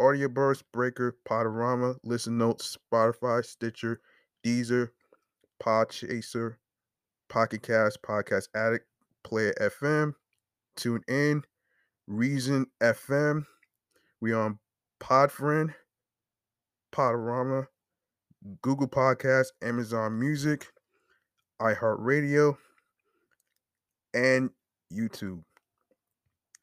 Audio Burst, Breaker, Podurama, Listen Notes, Spotify, Stitcher, Deezer, Podchaser, Pocket Cast, Podcast Addict, Player FM, Tune In, Reason FM. We are on Podfriend, Podurama, Google Podcasts, Amazon Music, iHeartRadio, and YouTube.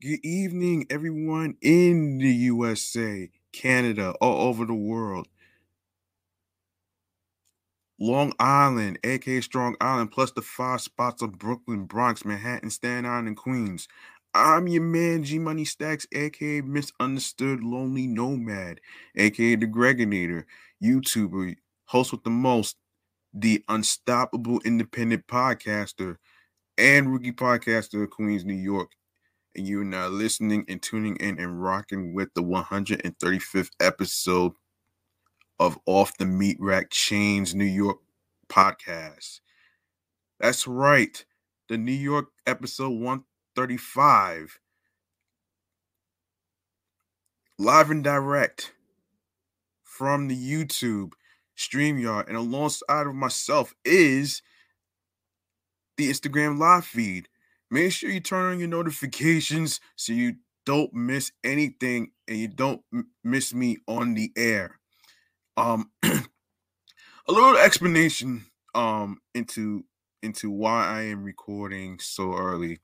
Good evening, everyone in the USA, Canada, all over the world. Long Island, aka Strong Island, plus the five spots of Brooklyn, Bronx, Manhattan, Staten Island, and Queens. I'm your man, G Money Stackz, aka Misunderstood Lonely Nomad, aka The Gregonator, YouTuber, host with the most, the Unstoppable Independent Podcaster, and rookie podcaster of Queens, New York. And you're now listening and tuning in and rocking with the 135th episode of Off the Meat Rack Chainz New York podcast. That's right. The New York episode 135. Live and direct from the YouTube StreamYard. And alongside of myself is the Instagram live feed. Make sure you turn on your notifications so you don't miss anything and you don't m- miss me on the air. Um a little explanation um into into why I am recording so early.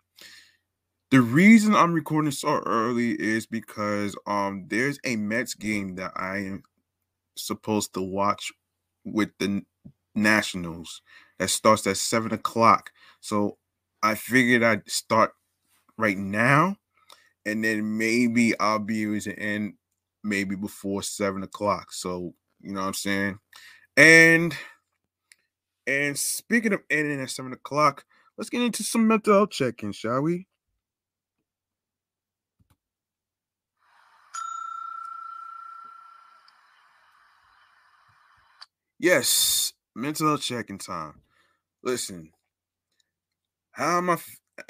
The reason I'm recording so early is because um there's a Mets game that I am supposed to watch with the Nationals that starts at seven o'clock. So I figured I'd start right now, and then maybe I'll be able to end maybe before seven o'clock. So you know what I'm saying? And and speaking of ending at seven o'clock, let's get into some mental health check-in, shall we? Yes, mental health check-in time. Listen, how am I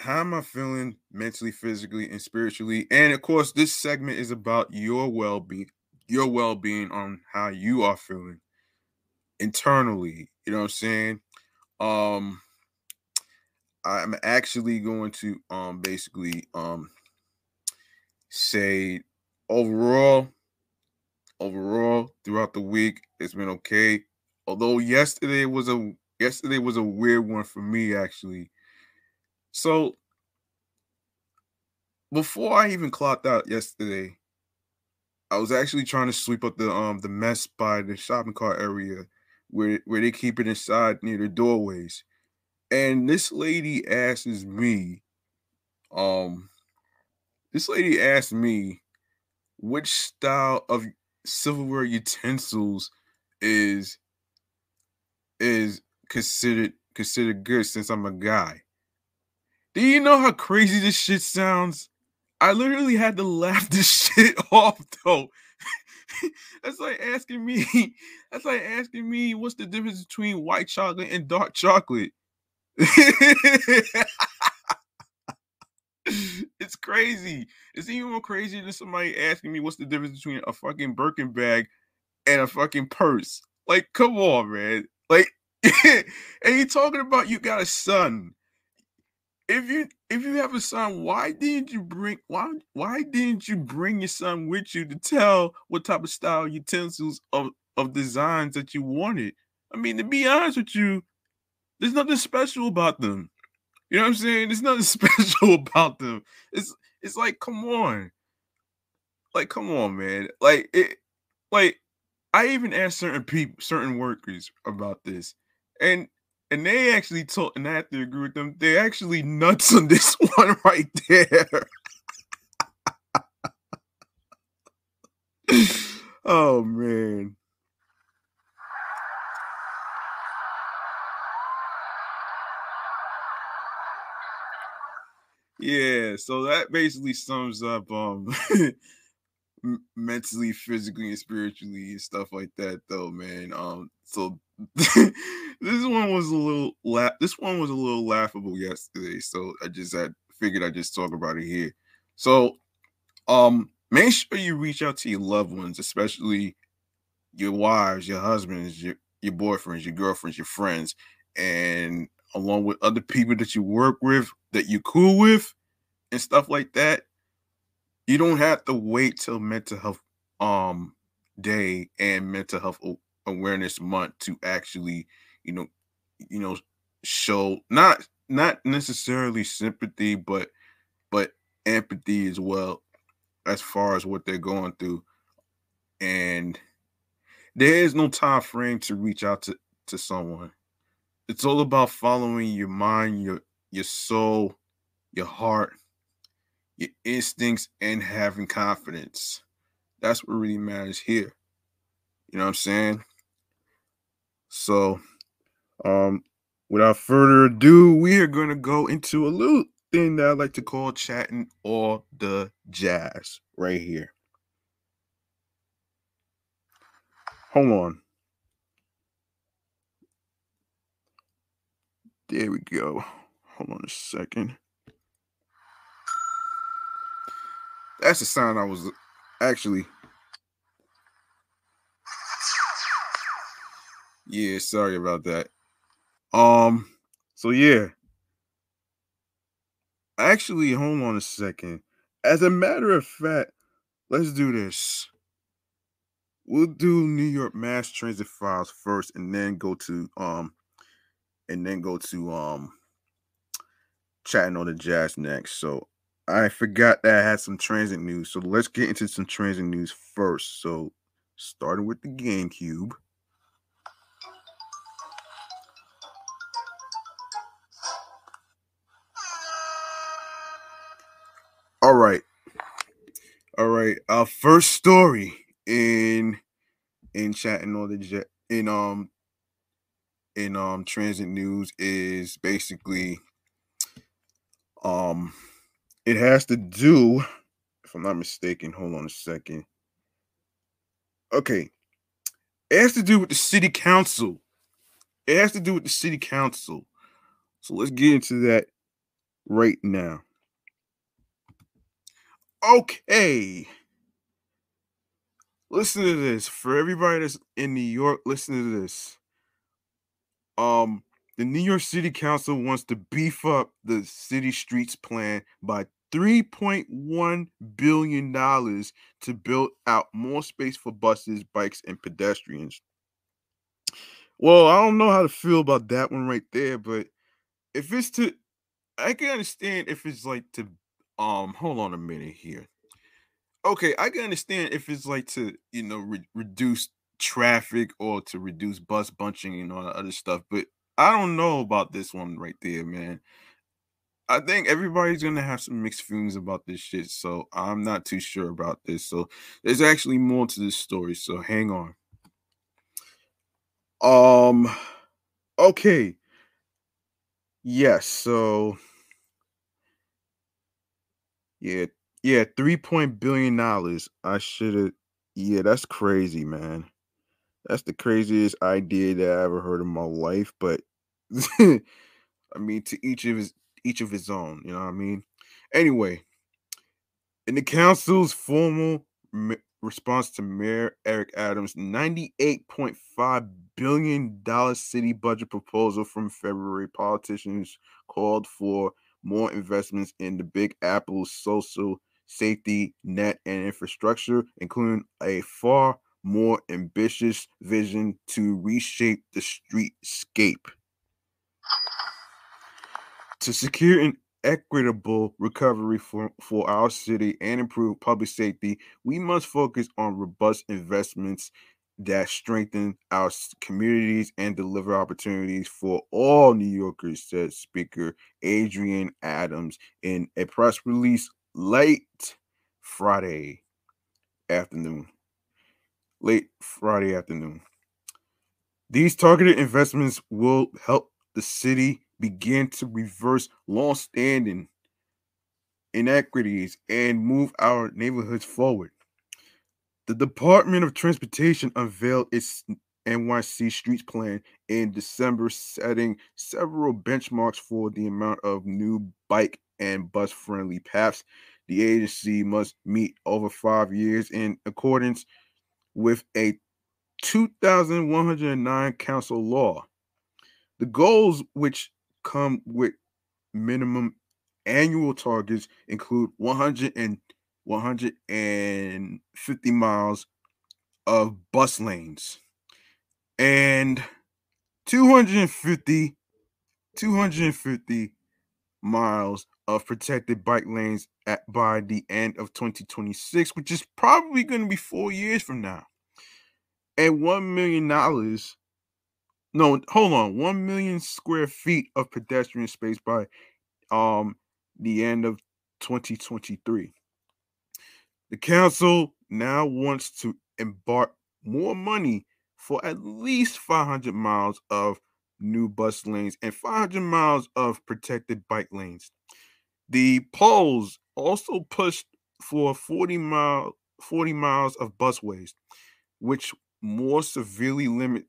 how am I feeling mentally, physically, and spiritually? And of course, this segment is about your well-being, your well-being on how you are feeling internally. You know what I'm saying? Um I'm actually going to um basically um say overall overall throughout the week it's been okay although yesterday was a yesterday was a weird one for me actually so before i even clocked out yesterday i was actually trying to sweep up the um the mess by the shopping cart area where where they keep it inside near the doorways and this lady asks me um this lady asked me which style of silverware utensils is is considered considered good since I'm a guy. Do you know how crazy this shit sounds? I literally had to laugh this shit off though. that's like asking me, that's like asking me what's the difference between white chocolate and dark chocolate. it's crazy. It's even more crazy than somebody asking me what's the difference between a fucking Birkin bag and a fucking purse. Like, come on, man. Like, and you talking about you got a son. If you if you have a son, why didn't you bring why why didn't you bring your son with you to tell what type of style utensils of, of designs that you wanted? I mean, to be honest with you, there's nothing special about them. You know what I'm saying? There's nothing special about them. It's it's like, come on. Like, come on, man. Like it like I even asked certain people, certain workers about this, and and they actually told, and I have to agree with them. They're actually nuts on this one right there. oh man. Yeah, so that basically sums up um mentally, physically, and spiritually and stuff like that though, man. Um so this one was a little la- this one was a little laughable yesterday, so I just had figured I'd just talk about it here. So um make sure you reach out to your loved ones, especially your wives, your husbands, your your boyfriends, your girlfriends, your friends, and along with other people that you work with that you're cool with and stuff like that, you don't have to wait till mental health um day and mental health awareness month to actually, you know, you know, show not not necessarily sympathy, but but empathy as well as far as what they're going through. And there is no time frame to reach out to, to someone. It's all about following your mind, your your soul, your heart, your instincts, and having confidence. That's what really matters here. You know what I'm saying? So, um, without further ado, we are going to go into a little thing that I like to call chatting all the jazz right here. Hold on. There we go. Hold on a second. That's the sound I was actually. Yeah, sorry about that. Um, so yeah. Actually, hold on a second. As a matter of fact, let's do this. We'll do New York mass transit files first and then go to um and then go to um chatting on the jazz next. So I forgot that I had some transit news. So let's get into some transit news first. So starting with the GameCube. Right. All right. Our first story in in chatting on the jet in um in um transit news is basically um it has to do if i'm not mistaken hold on a second okay it has to do with the city council it has to do with the city council so let's get into that right now okay listen to this for everybody that's in new york listen to this um, the New York City Council wants to beef up the city streets plan by $3.1 billion to build out more space for buses, bikes, and pedestrians. Well, I don't know how to feel about that one right there, but if it's to, I can understand if it's like to, um, hold on a minute here. Okay, I can understand if it's like to, you know, re- reduce traffic or to reduce bus bunching and all that other stuff. But I don't know about this one right there, man. I think everybody's gonna have some mixed feelings about this shit, so I'm not too sure about this. So there's actually more to this story, so hang on. Um okay. Yes, so yeah, yeah, three point billion dollars. I should have yeah, that's crazy, man. That's the craziest idea that I ever heard in my life, but I mean to each of his each of his own, you know what I mean? Anyway, in the council's formal response to Mayor Eric Adams' $98.5 billion city budget proposal from February, politicians called for more investments in the Big Apple's social safety net and infrastructure, including a far more ambitious vision to reshape the streetscape. To secure an equitable recovery for, for our city and improve public safety, we must focus on robust investments that strengthen our communities and deliver opportunities for all New Yorkers, said Speaker Adrienne Adams in a press release late Friday afternoon late Friday afternoon. These targeted investments will help the city begin to reverse long-standing inequities and move our neighborhoods forward. The Department of Transportation unveiled its NYC Streets Plan in December, setting several benchmarks for the amount of new bike and bus friendly paths the agency must meet over five years in accordance with a 2109 council law. The goals, which come with minimum annual targets, include 100 and 150 miles of bus lanes and 250 250 miles of protected bike lanes at by the end of 2026, which is probably going to be four years from now. And one million dollars, no, hold on, one million square feet of pedestrian space by um the end of 2023. The council now wants to embark more money for at least 500 miles of new bus lanes and 500 miles of protected bike lanes. The polls also pushed for 40 mile 40 miles of busways, which more severely limit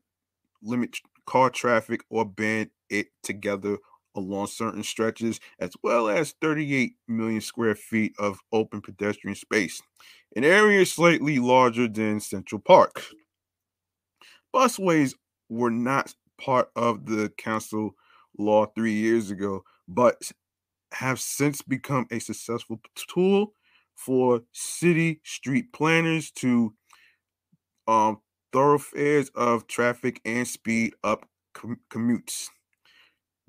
limit car traffic or ban it together along certain stretches, as well as 38 million square feet of open pedestrian space, an area slightly larger than Central Park. Busways were not part of the council law three years ago, but have since become a successful tool for city street planners to um, thoroughfares of traffic and speed up com- commutes.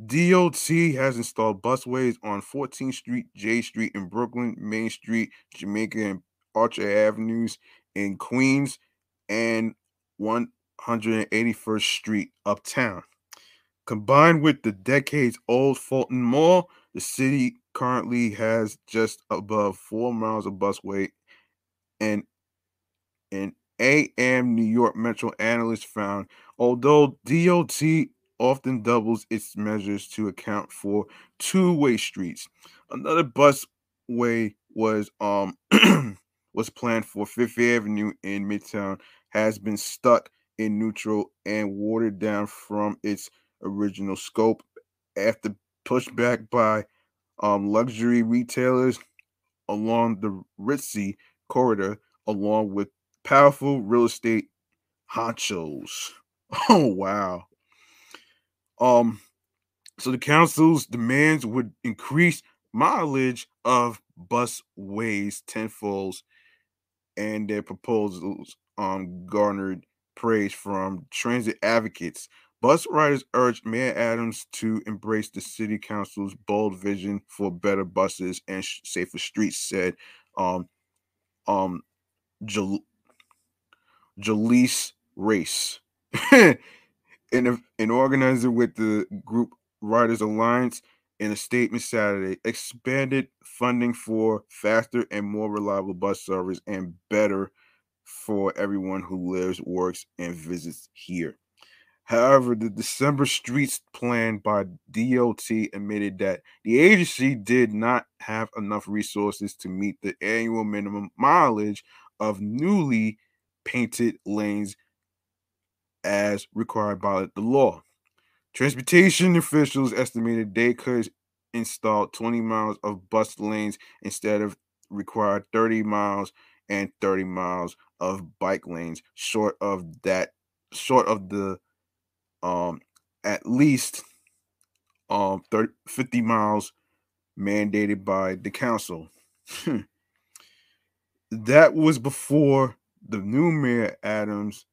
DOT has installed busways on 14th Street, Jay Street in Brooklyn, Main Street, Jamaica, and Archer Avenues in Queens, and 181st Street uptown. Combined with the decades old Fulton Mall, the city currently has just above four miles of busway and an AM New York Metro analyst found although DOT often doubles its measures to account for two-way streets. Another busway was um was planned for Fifth Avenue in Midtown has been stuck in neutral and watered down from its original scope after pushback by um, luxury retailers along the Ritzy corridor, along with powerful real estate honchos. Oh wow. Um, so the council's demands would increase mileage of bus busways tenfold, and their proposals um garnered praise from transit advocates. Bus riders urged Mayor Adams to embrace the city council's bold vision for better buses and sh- safer streets. Said um um Jal- Jolyse Race. an, an organizer with the group Riders Alliance in a statement Saturday expanded funding for faster and more reliable bus service and better for everyone who lives, works, and visits here. However, the December streets plan by DOT admitted that the agency did not have enough resources to meet the annual minimum mileage of newly painted lanes as required by the law. Transportation officials estimated they could install 20 miles of bus lanes instead of required 30 miles and 30 miles of bike lanes short of that short of the um at least um 30, 50 miles mandated by the council that was before the new mayor adams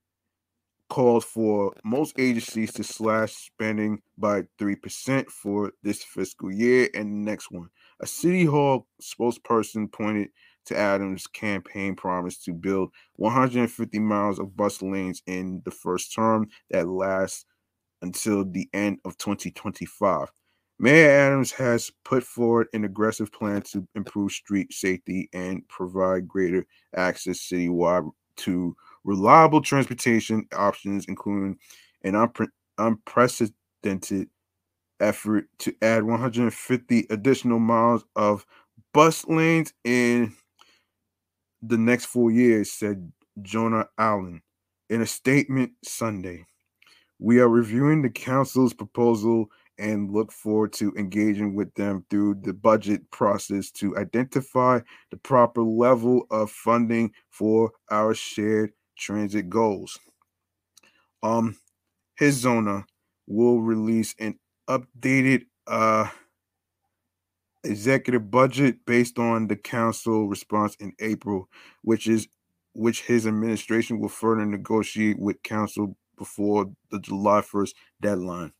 called for most agencies to slash spending by 3% for this fiscal year and the next one. A City Hall spokesperson pointed to Adams' campaign promise to build 150 miles of bus lanes in the first term that lasts until the end of 2025. Mayor Adams has put forward an aggressive plan to improve street safety and provide greater access citywide to reliable transportation options, including an unpre- unprecedented effort to add 150 additional miles of bus lanes in the next four years, said Jonah Allen in a statement Sunday. We are reviewing the council's proposal and look forward to engaging with them through the budget process to identify the proper level of funding for our shared transit goals. Um, Hizzoner will release an updated uh executive budget based on the council response in April, which is which his administration will further negotiate with council before the July 1st deadline.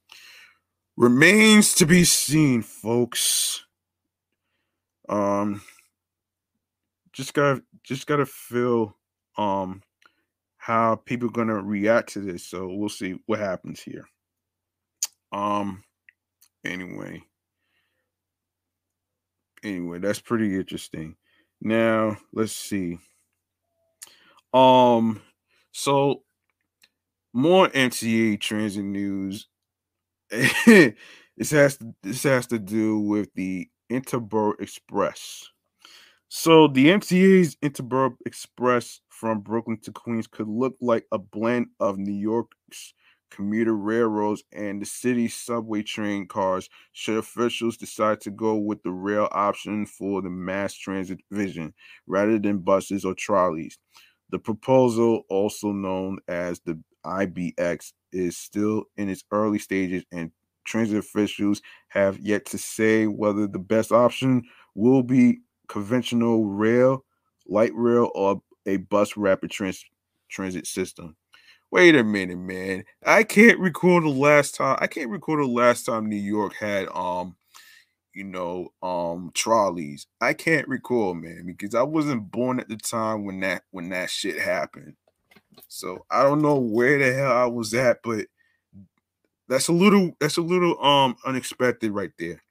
Remains to be seen, folks. Um just gotta just gotta feel um how people are going to react to this. So we'll see what happens here. Um anyway. Anyway, that's pretty interesting. Now, let's see. Um so more MTA transit news. this has this has to do with the Interborough Express. So the MTA's Interborough Express from Brooklyn to Queens could look like a blend of New York's commuter railroads and the city's subway train cars should officials decide to go with the rail option for the mass transit vision rather than buses or trolleys. The proposal, also known as the IBX, is still in its early stages and transit officials have yet to say whether the best option will be conventional rail, light rail, or a bus rapid trans- transit system. Wait a minute, man. I can't recall the last time. I can't recall the last time New York had um, you know, um trolleys. I can't recall, man, because I wasn't born at the time when that when that shit happened. So I don't know where the hell I was at, but that's a little that's a little um unexpected right there.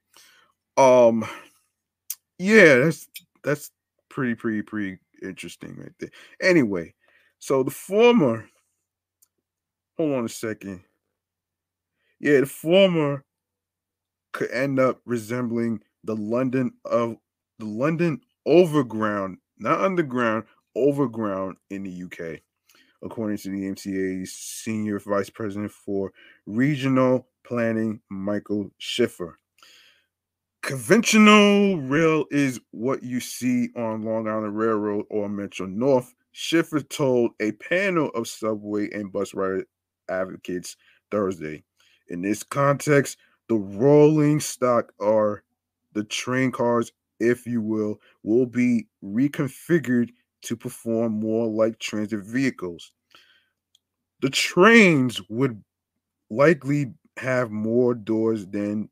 Um yeah, that's that's pretty pretty pretty interesting right there. Anyway, so the former hold on a second. Yeah, the former could end up resembling the London of the London Overground, not underground, overground in the UK, according to the MTA's senior vice president for regional planning, Michael Schiffer. Conventional rail is what you see on Long Island Railroad or Metro North. Schiffer told a panel of subway and bus rider advocates Thursday. In this context, the rolling stock or the train cars, if you will, will be reconfigured to perform more like transit vehicles. The trains would likely have more doors than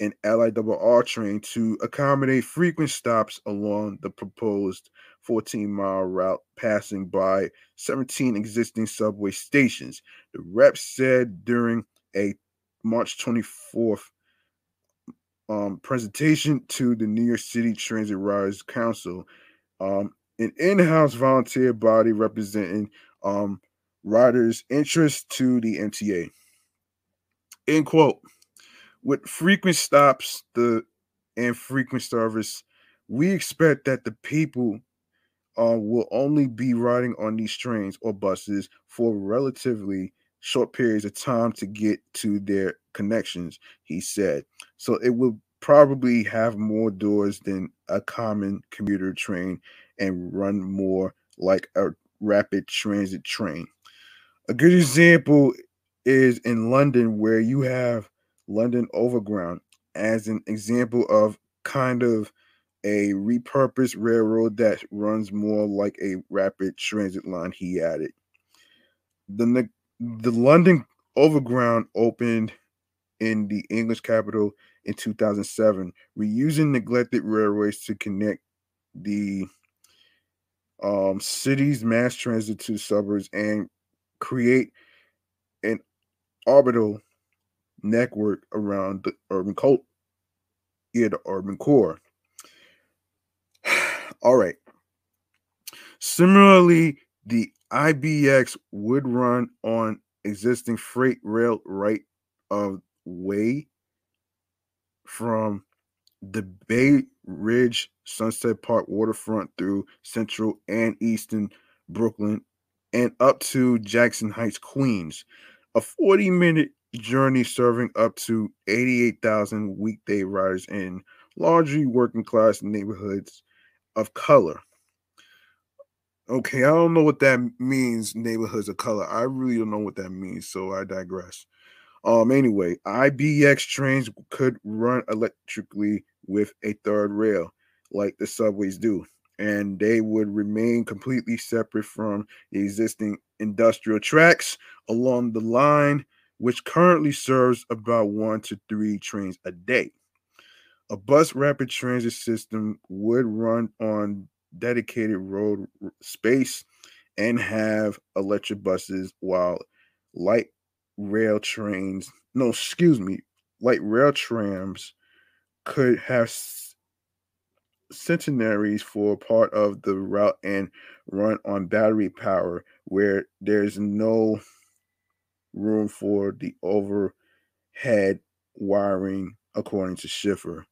an LIRR train to accommodate frequent stops along the proposed 14 mile route, passing by 17 existing subway stations. The rep said during a March 24th um, presentation to the New York City Transit Riders Council, um, an in house volunteer body representing um, riders' interest to the MTA. End quote with frequent stops the and frequent service, we expect that the people uh, will only be riding on these trains or buses for relatively short periods of time to get to their connections, he said. So it will probably have more doors than a common commuter train and run more like a rapid transit train. A good example is in London, where you have London Overground as an example of kind of a repurposed railroad that runs more like a rapid transit line, he added. The, the London Overground opened in the English capital in 2007, reusing neglected railways to connect the um, city's mass transit to suburbs and create an orbital network around the urban cult, yeah, the urban core. All right. Similarly, the IBX would run on existing freight rail right of way from the Bay Ridge Sunset Park waterfront through central and eastern Brooklyn and up to Jackson Heights, Queens. A 40 minute journey serving up to 88,000 weekday riders in largely working class neighborhoods of color. Okay, I don't know what that means, neighborhoods of color. I really don't know what that means, so I digress. Um, anyway, IBX trains could run electrically with a third rail, like the subways do, and they would remain completely separate from the existing industrial tracks along the line which currently serves about one to three trains a day. A bus rapid transit system would run on dedicated road space and have electric buses, while light rail trains, no, excuse me, light rail trams could have catenaries for part of the route and run on battery power where there's no room for the overhead wiring, according to Schiffer.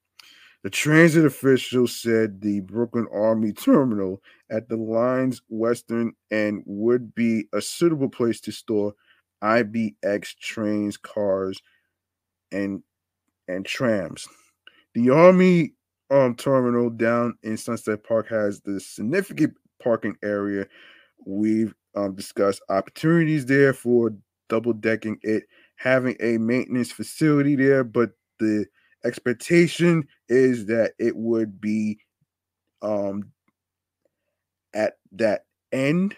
The transit official said the Brooklyn Army Terminal at the line's western end would be a suitable place to store IBX trains, cars, and and trams. The Army um, terminal down in Sunset Park has the significant parking area. We've um, discussed opportunities there for double decking it, having a maintenance facility there, but the expectation is that it would be um, at that end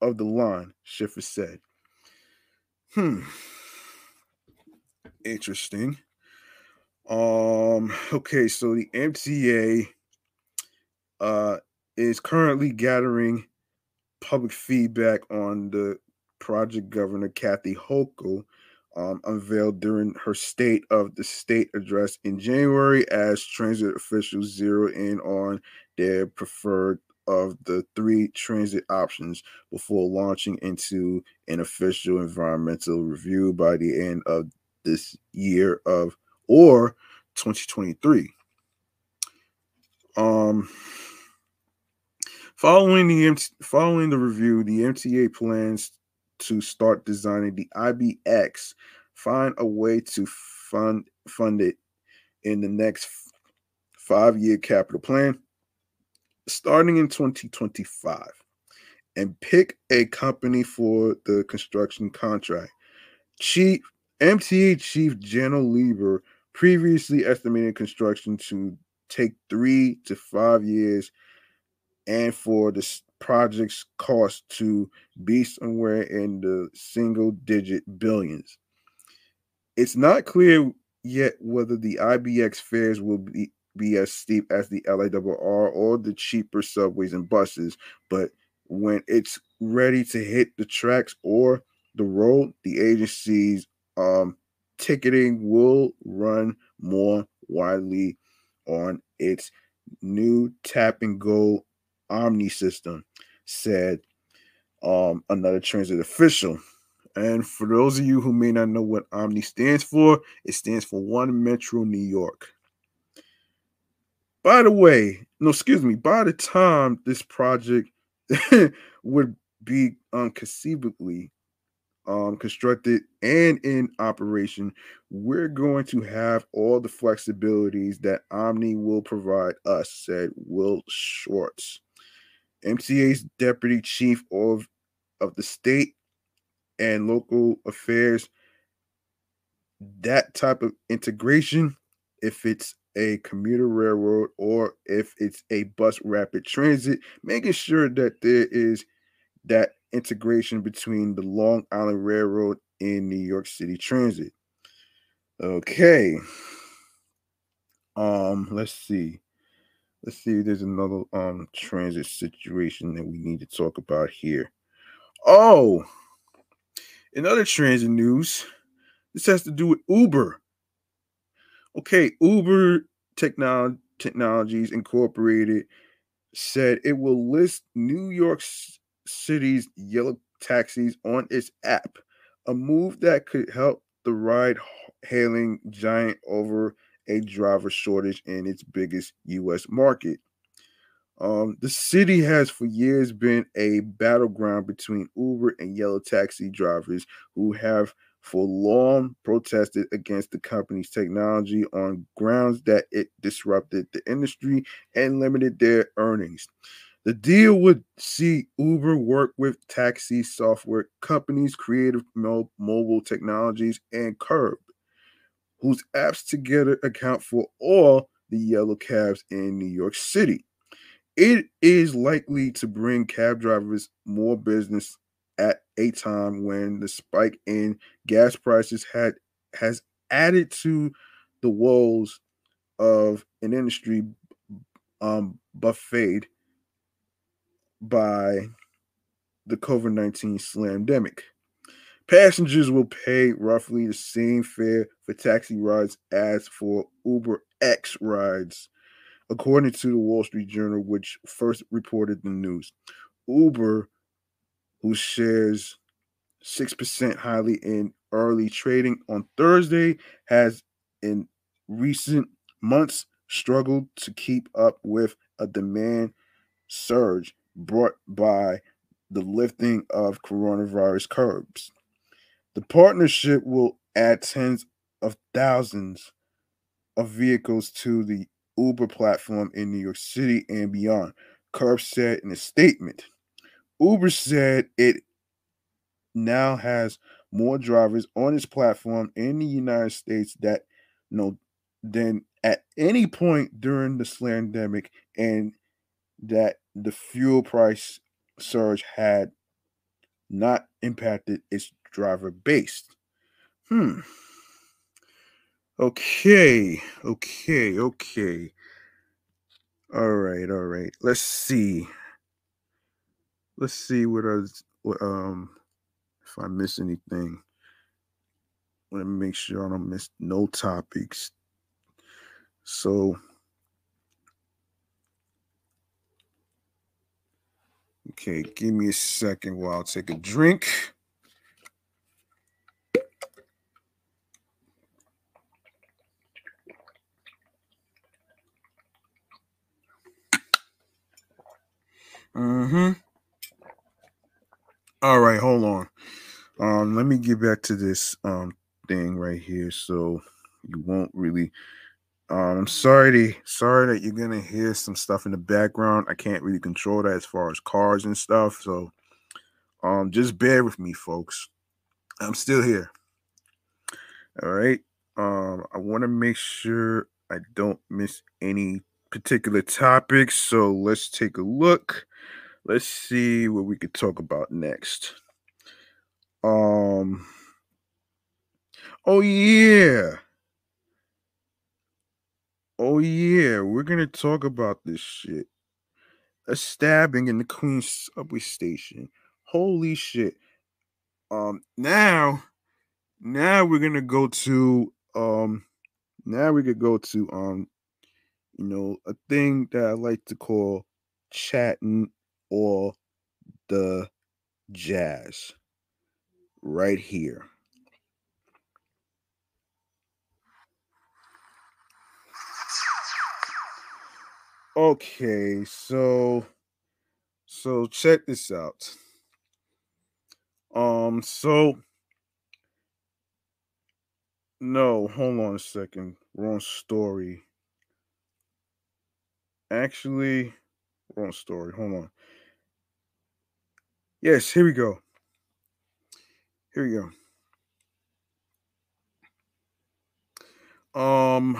of the line, Schiffer said. Hmm. Interesting. Um, okay, so the MTA uh is currently gathering public feedback on the project governor Kathy Hochul um, unveiled during her State of the State address in January as transit officials zero in on their preferred of the three transit options before launching into an official environmental review by the end of this year of or 2023. Um following the following the review, the MTA plans to start designing the IBX, find a way to fund fund it in the next five year capital plan, starting in 2025, and pick a company for the construction contract. Chief MTA Chief Janno Lieber previously estimated construction to take three to five years and for the project's cost to be somewhere in the single digit billions. It's not clear yet whether the IBX fares will be, be as steep as the LIRR or the cheaper subways and buses, but when it's ready to hit the tracks or the road, the agency's um, ticketing will run more widely on its new tap and go OMNY system, said um, another transit official. And for those of you who may not know what OMNY stands for, it stands for One Metro New York. By the way, no, excuse me, by the time this project would be unconceivably um, constructed and in operation, we're going to have all the flexibilities that OMNY will provide us, said Will Schwartz. MTA's deputy chief of, of the state and local affairs. That type of integration, if it's a commuter railroad or if it's a bus rapid transit, making sure that there is that integration between the Long Island Railroad and New York City Transit. Okay. Um, let's see. Let's see there's another um transit situation that we need to talk about here. Oh, in other transit news, this has to do with Uber. Okay, Uber Technolo- Technologies Incorporated said it will list New York City's yellow taxis on its app, a move that could help the ride hailing giant over a driver shortage in its biggest U.S. market. Um, the city has for years been a battleground between Uber and yellow taxi drivers who have for long protested against the company's technology on grounds that it disrupted the industry and limited their earnings. The deal would see Uber work with taxi software companies, Creative Mobile Technologies, and Curb whose apps together account for all the yellow cabs in New York City. It is likely to bring cab drivers more business at a time when the spike in gas prices had has added to the woes of an industry um, buffeted by the COVID 19 slamdemic. Passengers will pay roughly the same fare for taxi rides as for Uber X rides, according to the Wall Street Journal, which first reported the news. Uber, who shares 6% highly in early trading on Thursday has in recent months struggled to keep up with a demand surge brought by the lifting of coronavirus curbs. The partnership will add tens of thousands of vehicles to the Uber platform in New York City and beyond, Curb said in a statement. Uber said it now has more drivers on its platform in the United States that you know than at any point during the pandemic, and that the fuel price surge had not impacted its driver based. Hmm. Okay, okay, okay. All right, all right. Let's see. Let's see what else. What um, if I miss anything. Let me make sure I don't miss no topics. So, okay, give me a second while I take a drink. Mm-hmm. All right, hold on. Um, let me get back to this um thing right here so you won't really um I'm sorry to sorry that you're gonna hear some stuff in the background. I can't really control that as far as cars and stuff. So um just bear with me, folks. I'm still here. All right. Um, I want to make sure I don't miss any particular topics. So let's take a look. Let's see what we could talk about next. Um Oh yeah. Oh yeah, we're gonna talk about this shit. A stabbing in the Queens subway station. Holy shit. Um now now we're gonna go to um now we could go to um you know a thing that I like to call chatting or the jazz right here. Okay, so so check this out. Um so no, hold on a second. Wrong story. Actually, wrong story. Hold on. Yes, here we go. Here we go. Um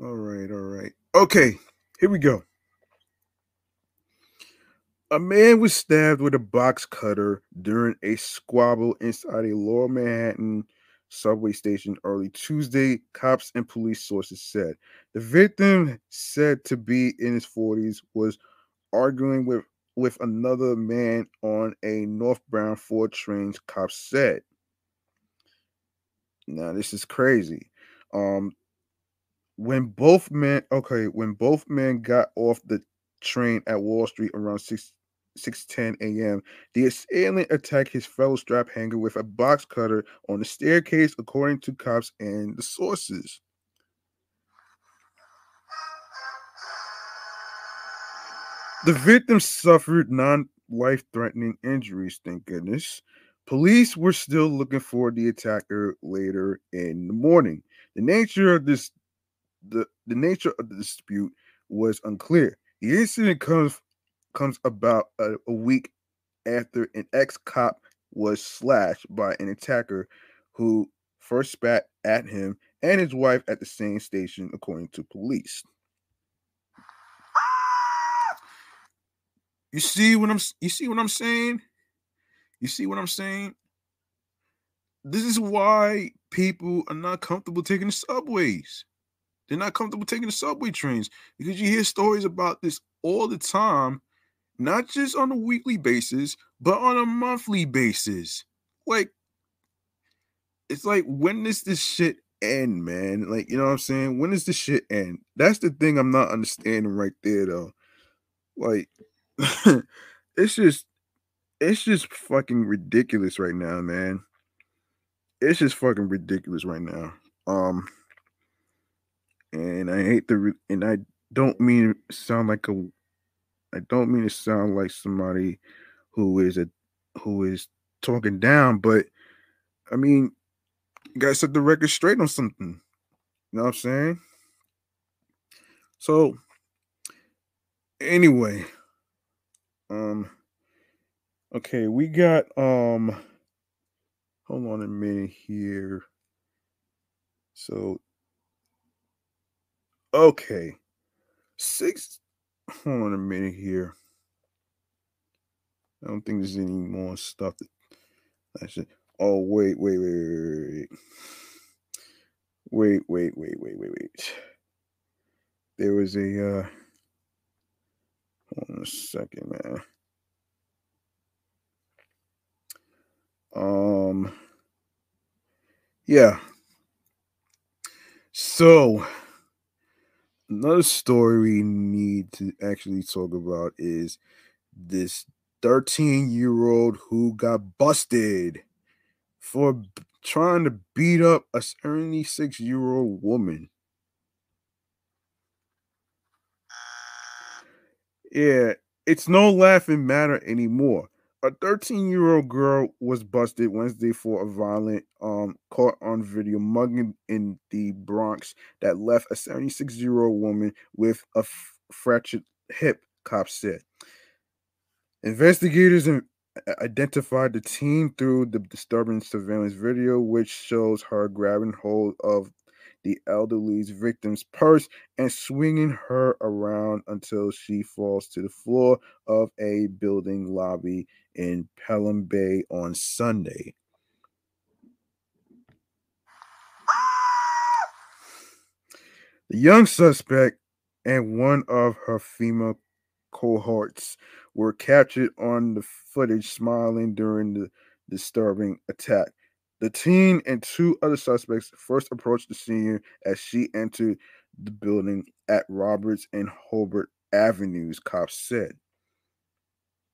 all right, all right. Okay, here we go. A man was stabbed with a box cutter during a squabble inside a lower Manhattan subway station early Tuesday, cops and police sources said. The victim, said to be in his 40s, was arguing with, with another man on a northbound 4 train, cops said. Now, this is crazy. Um, when both men okay when both men got off the train at wall street around 6 6:10 a.m. The assailant attacked his fellow strap hanger with a box cutter on the staircase, according to cops and the sources. The victim suffered non-life-threatening injuries, thank goodness. Police were still looking for the attacker later in the morning. The nature of this the, the nature of the dispute was unclear. The incident comes comes about a, a week after an ex-cop was slashed by an attacker who first spat at him and his wife at the same station, according to police. You see what I'm you see what I'm saying? You see what I'm saying? This is why people are not comfortable taking the subways. They're not comfortable taking the subway trains because you hear stories about this all the time, not just on a weekly basis, but on a monthly basis. Like, it's like, when does this shit end, man? Like, you know what I'm saying? When does this shit end? That's the thing I'm not understanding right there, though. Like, it's just, it's just fucking ridiculous right now, man. It's just fucking ridiculous right now. Um, and I hate the and I don't mean sound like a I don't mean to sound like somebody who is a who is talking down, but I mean, you gotta set the record straight on something. You know what I'm saying? So anyway, um okay, we got um hold on a minute here. So okay. Six hold on a minute here. I don't think there's any more stuff that I should oh wait, wait, wait, wait, wait, wait, wait, wait, wait, wait. There was a uh hold on a second, man. Um yeah. So another story we need to actually talk about is this 13 year old who got busted for trying to beat up a 76 year old woman. Uh. Yeah, it's no laughing matter anymore. A 13 year old girl was busted Wednesday for a violent, um, caught on video mugging in the Bronx that left a 76 year old woman with a f- fractured hip, cops said. Investigators in- identified the teen through the disturbing surveillance video, which shows her grabbing hold of the elderly's victim's purse and swinging her around until she falls to the floor of a building lobby in Pelham Bay on Sunday. The young suspect and one of her female cohorts were captured on the footage smiling during the disturbing attack. The teen and two other suspects first approached the senior as she entered the building at Roberts and Hobart Avenues, cops said.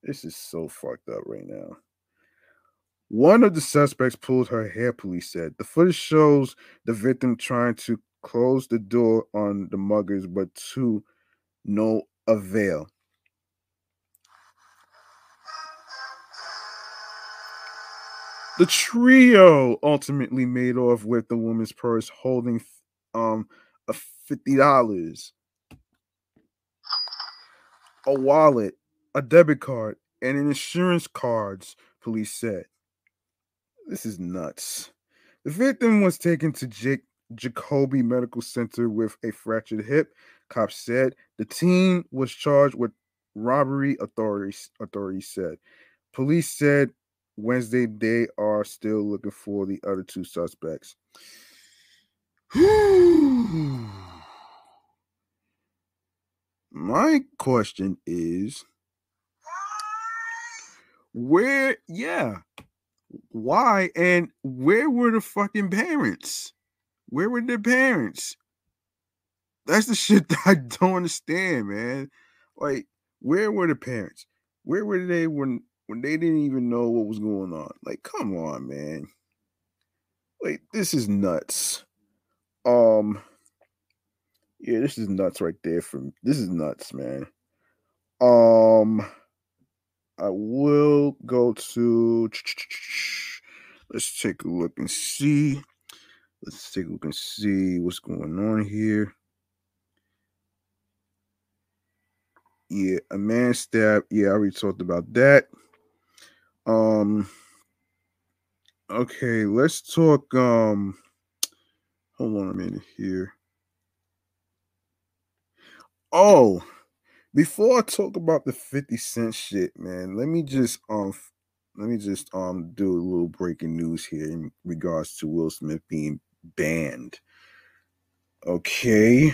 This is so fucked up right now. One of the suspects pulled her hair, police said. The footage shows the victim trying to close the door on the muggers, but to no avail. The trio ultimately made off with the woman's purse holding um a fifty dollars, a wallet, a debit card, and an insurance cards, police said. This is nuts. The victim was taken to Jake Jacobi Medical Center with a fractured hip. Cops said the teen was charged with robbery. Authorities authorities said. Police said Wednesday they are still looking for the other two suspects. My question is where, yeah, why and where were the fucking parents? Where were the parents? That's the shit that I don't understand, man. Like, where were the parents? Where were they when when they didn't even know what was going on? Like, come on, man. Like, this is nuts. Um, yeah, this is nuts right there. From this is nuts, man. Um, I will go to. Let's take a look and see. Let's take a look and see what's going on here. Yeah, a man stabbed. Yeah, I already talked about that. Um. Okay, let's talk. Um. Hold on a minute here. Oh, before I talk about the 50 cent shit, man, let me just um let me just um do a little breaking news here in regards to Will Smith being banned. Okay.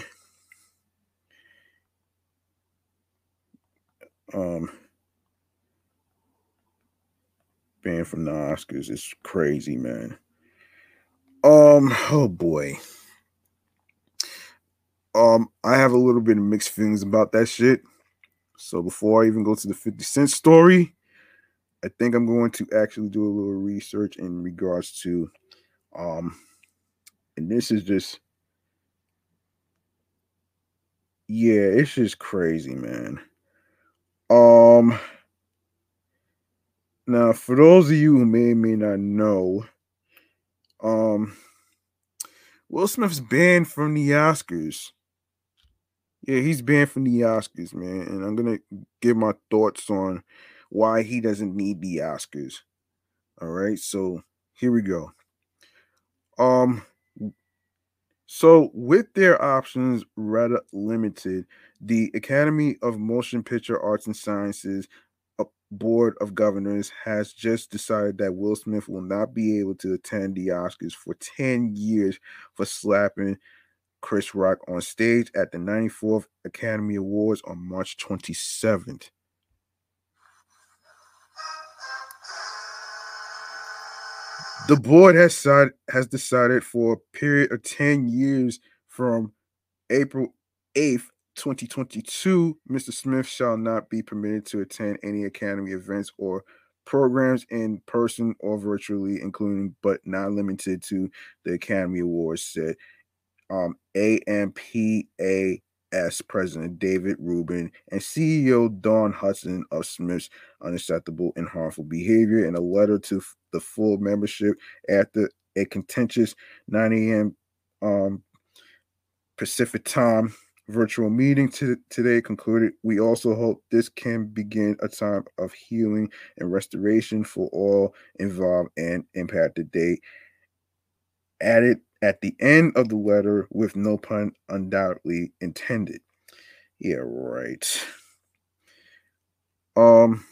Um banned from the Oscars is crazy, man. Um, oh boy. Um, I have a little bit of mixed feelings about that shit. So before I even go to the 50 Cent story, I think I'm going to actually do a little research in regards to um and this is just yeah, it's just crazy, man. Um now for those of you who may may not know, um Will Smith's banned from the Oscars. Yeah, he's banned from the Oscars, man. And I'm gonna give my thoughts on why he doesn't need the Oscars. All right, so here we go. Um, so with their options rather limited, the Academy of Motion Picture Arts and Sciences Board of Governors has just decided that Will Smith will not be able to attend the Oscars for 10 years for slapping Chris Rock on stage at the 94th Academy Awards on March 27th. The board has decided, has decided for a period of 10 years from April 8th, 2022, Mr. Smith shall not be permitted to attend any Academy events or programs in person or virtually, including but not limited to the Academy Awards, said um, AMPAS President David Rubin and CEO Dawn Hudson of Smith's Unacceptable and Harmful Behavior in a letter to the full membership after a contentious 9 a.m. Um, Pacific time virtual meeting to, today concluded. We also hope this can begin a time of healing and restoration for all involved and impacted. They added at the end of the letter with no pun undoubtedly intended. Yeah, right. Um,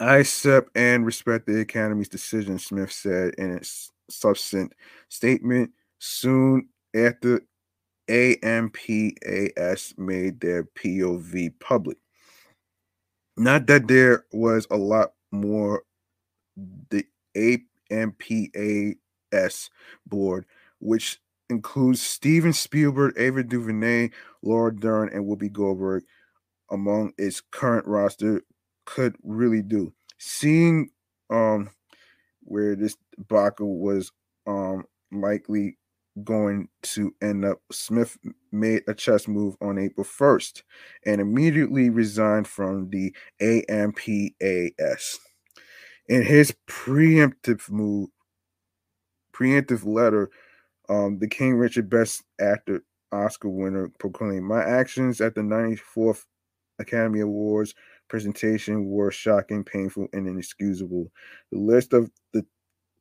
I accept and respect the Academy's decision, Smith said in its subsequent statement. Soon after AMPAS made their POV public. Not that there was a lot more the AMPAS board which includes Steven Spielberg, Ava DuVernay, Laura Dern, and Whoopi Goldberg among its current roster, could really do. Seeing um where this debacle was um likely going to end up, Smith made a chess move on April 1st and immediately resigned from the AMPAS. In his preemptive move, preemptive letter um, the King Richard Best Actor Oscar winner proclaimed, My actions at the 94th Academy Awards presentation were shocking, painful, and inexcusable. The list of the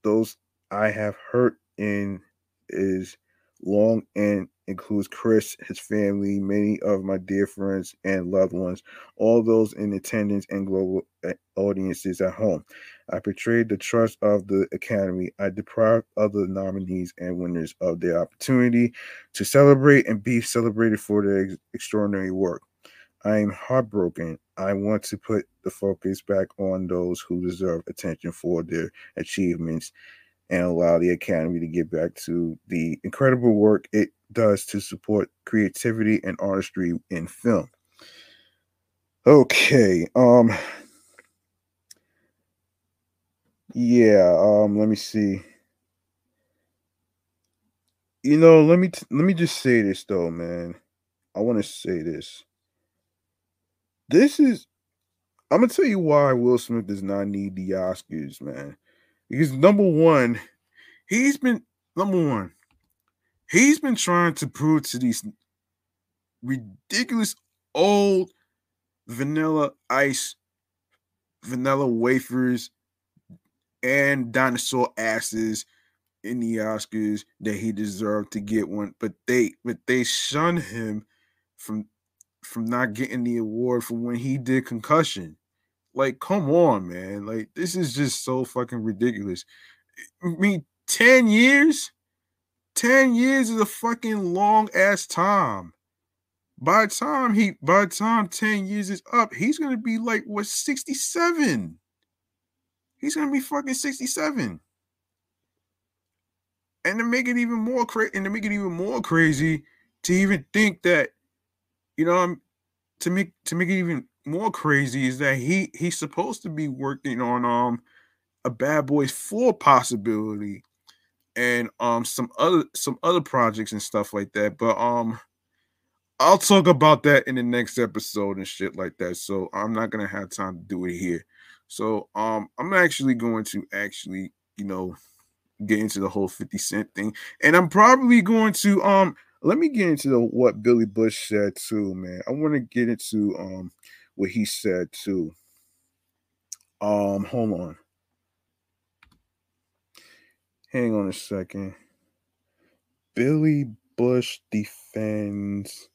those I have hurt in is long and includes Chris, his family, many of my dear friends and loved ones, all those in attendance and global eh, audiences at home. I betrayed the trust of the Academy. I deprived other nominees and winners of their opportunity to celebrate and be celebrated for their ex- extraordinary work. I am heartbroken. I want to put the focus back on those who deserve attention for their achievements and allow the Academy to get back to the incredible work it does to support creativity and artistry in film. Okay, um yeah, um let me see. You know, let me t- let me just say this though, man. I want to say this. This is I'm gonna tell you why Will Smith does not need the Oscars, man. Because number one, he's been number one, he's been trying to prove to these ridiculous old vanilla ice, vanilla wafers, and dinosaur asses in the Oscars that he deserved to get one, but they but they shun him from from not getting the award for when he did concussion. Like, come on, man. Like, this is just so fucking ridiculous. I mean, 10 years? 10 years is a fucking long ass time. By the time he by the time 10 years is up, he's gonna be like what 67. He's gonna be fucking 67. And to make it even more crazy, and to make it even more crazy, to even think that, you know, I'm to make to make it even more crazy is that he he's supposed to be working on um a Bad Boys 4 possibility and um some other some other projects and stuff like that. But um I'll talk about that in the next episode and shit like that. So I'm not gonna have time to do it here. So um I'm actually going to actually, you know, get into the whole 50 Cent thing. And I'm probably going to um let me get into the, what Billy Bush said too, man. I want to get into um what he said too. Um, hold on. Hang on a second. Billy Bush defends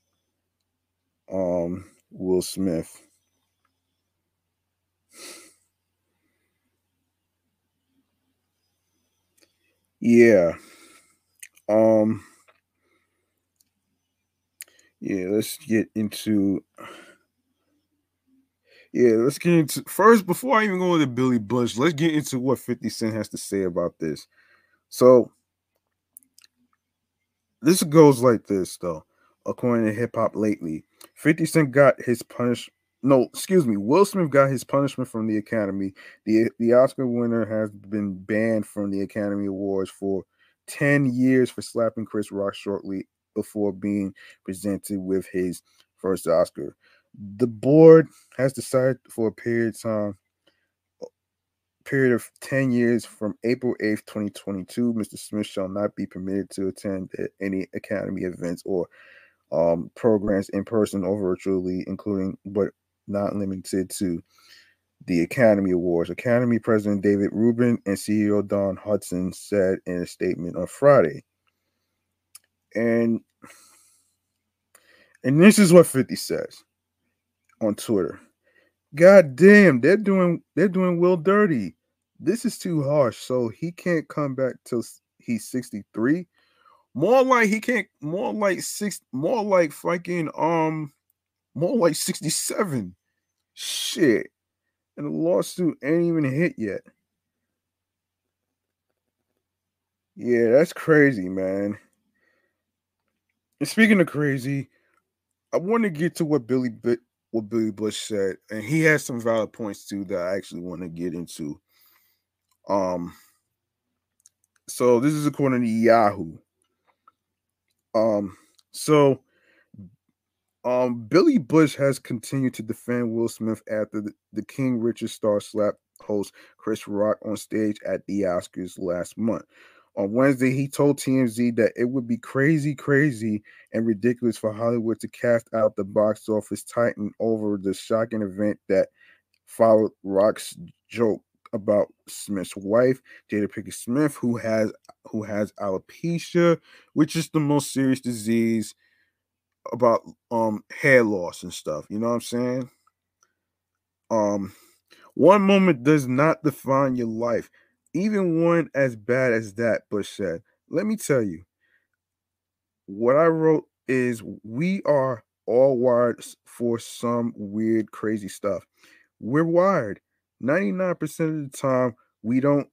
um Will Smith. Yeah. Um yeah, let's get into yeah, let's get into first before I even go into Billy Bush, let's get into what 50 Cent has to say about this. So this goes like this though, according to hip hop lately. 50 Cent got his punish no, excuse me, Will Smith got his punishment from the Academy. The the Oscar winner has been banned from the Academy Awards for 10 years for slapping Chris Rock shortly before being presented with his first Oscar. The board has decided for a period of time period of 10 years from April 8th, 2022, Mr. Smith shall not be permitted to attend any Academy events or um, programs in person or virtually, including but not limited to the Academy Awards. Academy President David Rubin and CEO Dawn Hudson said in a statement on Friday. And and this is what 50 says on Twitter. God damn, they're doing they're doing Will dirty. This is too harsh. So he can't come back till he's 63. More like he can't more like six more like fucking um more like 67. Shit. And the lawsuit ain't even hit yet. Yeah, that's crazy, man. And speaking of crazy, I want to get to what Billy what Billy Bush said, and he has some valid points too that I actually want to get into. Um, so this is according to Yahoo. Um, so um, Billy Bush has continued to defend Will Smith after the, the King Richard star slap host Chris Rock on stage at the Oscars last month. On Wednesday, he told TMZ that it would be crazy, crazy, and ridiculous for Hollywood to cast out the box office titan over the shocking event that followed Rock's joke about Smith's wife, Jada Pinkett Smith, who has who has alopecia, which is the most serious disease about um hair loss and stuff. You know what I'm saying? Um, one moment does not define your life, even one as bad as that. Bush said, "Let me tell you, what I wrote is we are all wired for some weird, crazy stuff. We're wired. 99% of the time we don't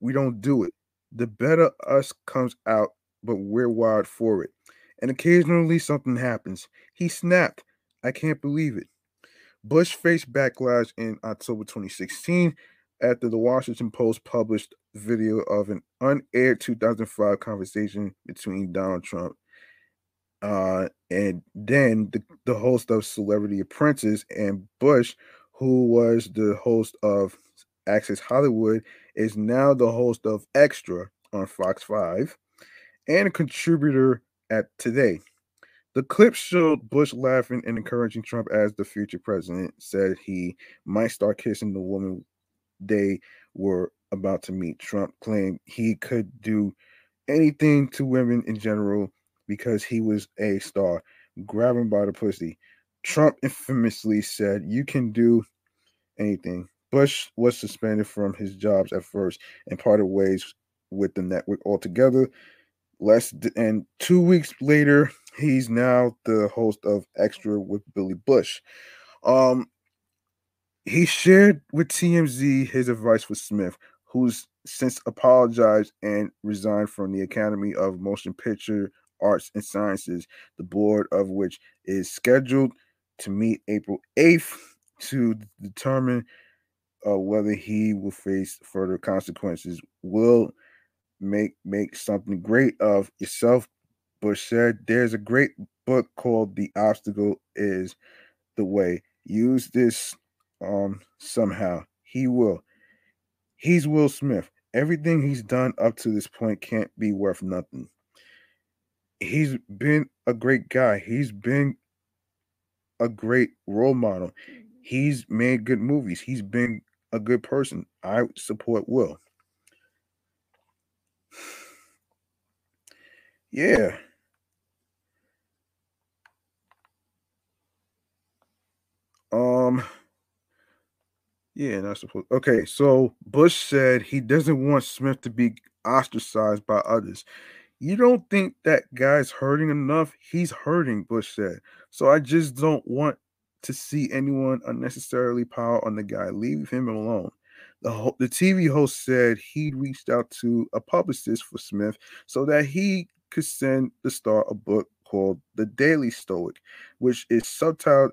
we don't do it. The better us comes out, but we're wired for it. And occasionally something happens. He snapped. I can't believe it. Bush faced backlash in October 2016 after the Washington Post published video of an unaired 2005 conversation between Donald Trump uh, and then the, the host of Celebrity Apprentice and Bush who was the host of Access Hollywood, is now the host of Extra on Fox 5 and a contributor at Today. The clip showed Bush laughing and encouraging Trump as the future president, said he might start kissing the woman they were about to meet. Trump claimed he could do anything to women in general because he was a star, Grab him by the pussy. Trump infamously said, You can do anything. Bush was suspended from his jobs at first and parted ways with the network altogether. Less and two weeks later, he's now the host of Extra with Billy Bush. Um, he shared with TMZ his advice for Smith, who's since apologized and resigned from the Academy of Motion Picture Arts and Sciences, the board of which is scheduled to meet April 8th to determine uh, whether he will face further consequences. Will make make something great of yourself. Bush said, "There's a great book called The Obstacle Is the Way. Use this um somehow. He will. He's Will Smith. Everything he's done up to this point can't be worth nothing. He's been a great guy. He's been a great role model. He's made good movies. He's been a good person. I support Will. Yeah. Um yeah, not supposed. Okay, so Bush said he doesn't want Smith to be ostracized by others. You don't think that guy's hurting enough? He's hurting, Bush said. So I just don't want to see anyone unnecessarily pile on the guy. Leave him alone. The, ho- the TV host said he'd reached out to a publicist for Smith so that he could send the star a book called The Daily Stoic, which is subtitled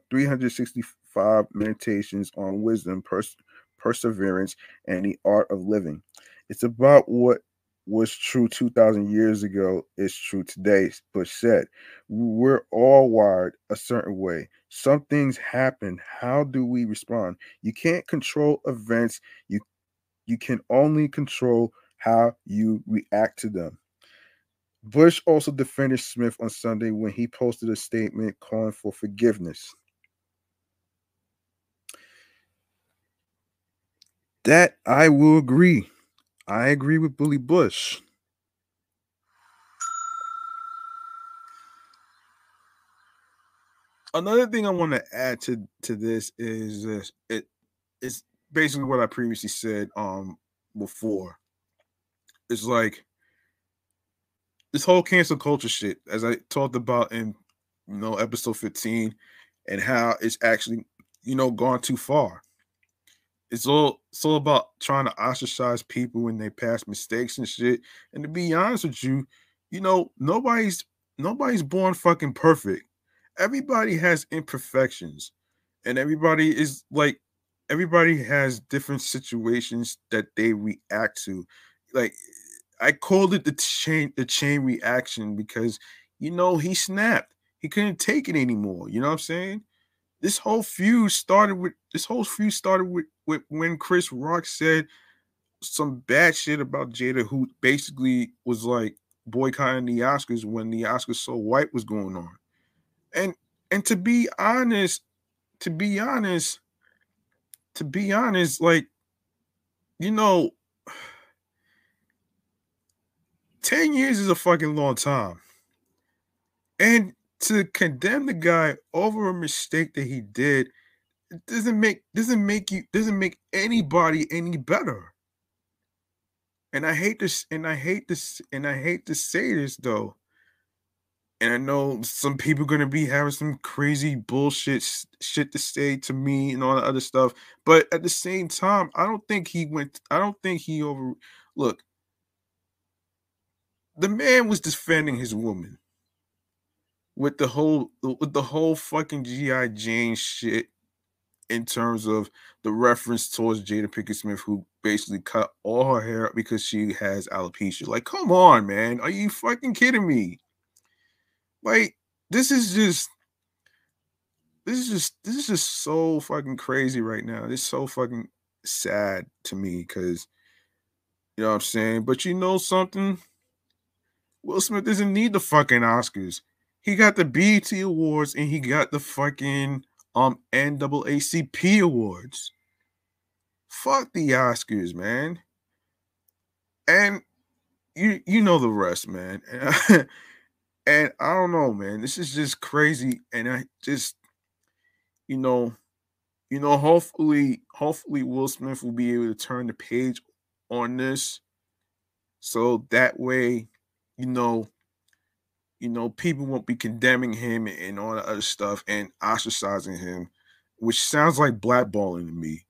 365 Meditations on Wisdom, Pers- Perseverance, and the Art of Living. It's about what was true 2,000 years ago is true today, Bush said. We're all wired a certain way. Some things happen. How do we respond? You can't control events. You you can only control how you react to them. Bush also defended Smith on Sunday when he posted a statement calling for forgiveness. That I will agree. I agree with Billy Bush. Another thing I want to add to to this is this. It is basically what I previously said um before. It's like this whole cancel culture shit, as I talked about in you know episode 15, and how it's actually you know gone too far it's all it's all about trying to ostracize people when they pass mistakes and shit. And to be honest with you, you know, nobody's nobody's born fucking perfect. Everybody has imperfections, and everybody is like everybody has different situations that they react to. Like I called it the chain the chain reaction because you know he snapped. He couldn't take it anymore. You know what I'm saying? This whole feud started with this whole feud started with, with when Chris Rock said some bad shit about Jada, who basically was like boycotting the Oscars when the Oscars so white was going on. And and to be honest, to be honest, to be honest, like you know, 10 years is a fucking long time. And to condemn the guy over a mistake that he did doesn't make doesn't make you doesn't make anybody any better. And i hate this and i hate this and i hate to say this though. And i know some people going to be having some crazy bullshit shit to say to me and all that other stuff. But at the same time i don't think he went i don't think he over look. The man was defending his woman with the whole with the whole fucking GI Jane shit in terms of the reference towards Jada Pinkett Smith, who basically cut all her hair because she has alopecia. Like, come on, man, are you fucking kidding me? Like, this is just this is just this is just so fucking crazy right now. It's so fucking sad to me because you know what I'm saying. But you know something, Will Smith doesn't need the fucking Oscars. He got the BET Awards and he got the fucking um NAACP Awards. Fuck the Oscars, man. And you you know the rest, man. and I don't know, man. This is just crazy. And I just, you know, you know, hopefully, hopefully Will Smith will be able to turn the page on this. So that way, you know, you know, people won't be condemning him and all that other stuff and ostracizing him, which sounds like blackballing to me.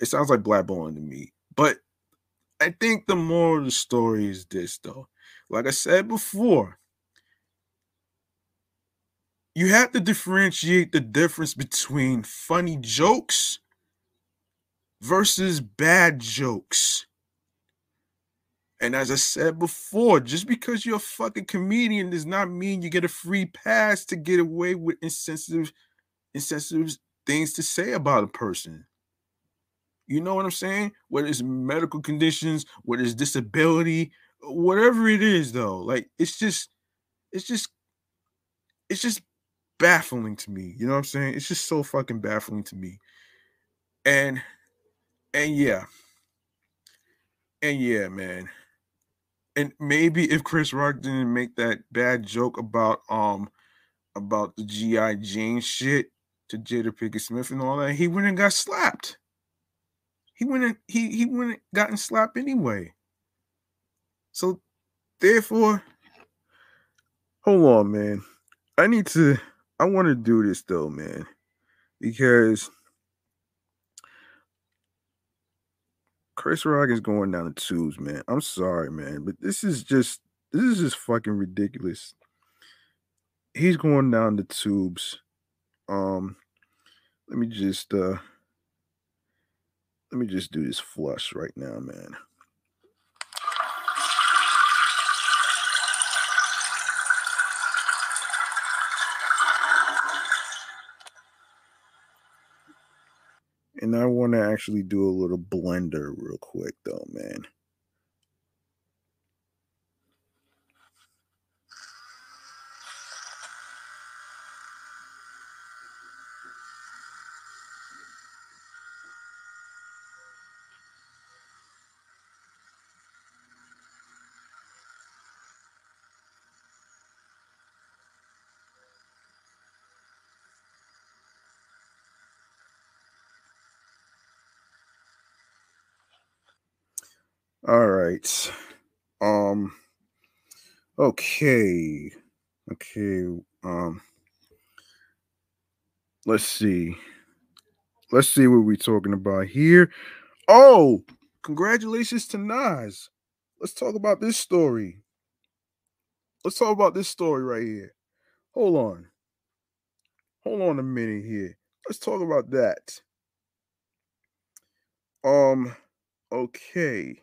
It sounds like blackballing to me. But I think the moral of the story is this, though. Like I said before, you have to differentiate the difference between funny jokes versus bad jokes. And as I said before, just because you're a fucking comedian does not mean you get a free pass to get away with insensitive, insensitive things to say about a person. You know what I'm saying? Whether it's medical conditions, whether it's disability, whatever it is, though, like it's just, it's just, it's just baffling to me. You know what I'm saying? It's just so fucking baffling to me. And, and yeah, and yeah, man and maybe if Chris Rock didn't make that bad joke about um about the GI Jane shit to Jada Pinkett Smith and all that, he wouldn't got slapped. He wouldn't he he wouldn't gotten slapped anyway. So therefore, hold on, man. I need to I want to do this though, man, because Chris Rock is going down the tubes, man. I'm sorry, man, but this is just this is just fucking ridiculous. He's going down the tubes. Um, let me just uh let me just do this flush right now, man. And I want to actually do a little blender real quick, though, man. All right. Um okay. Okay. Um let's see. Let's see what we're talking about here. Oh, congratulations to Nas. Let's talk about this story. Let's talk about this story right here. Hold on. Hold on a minute here. Let's talk about that. Um okay.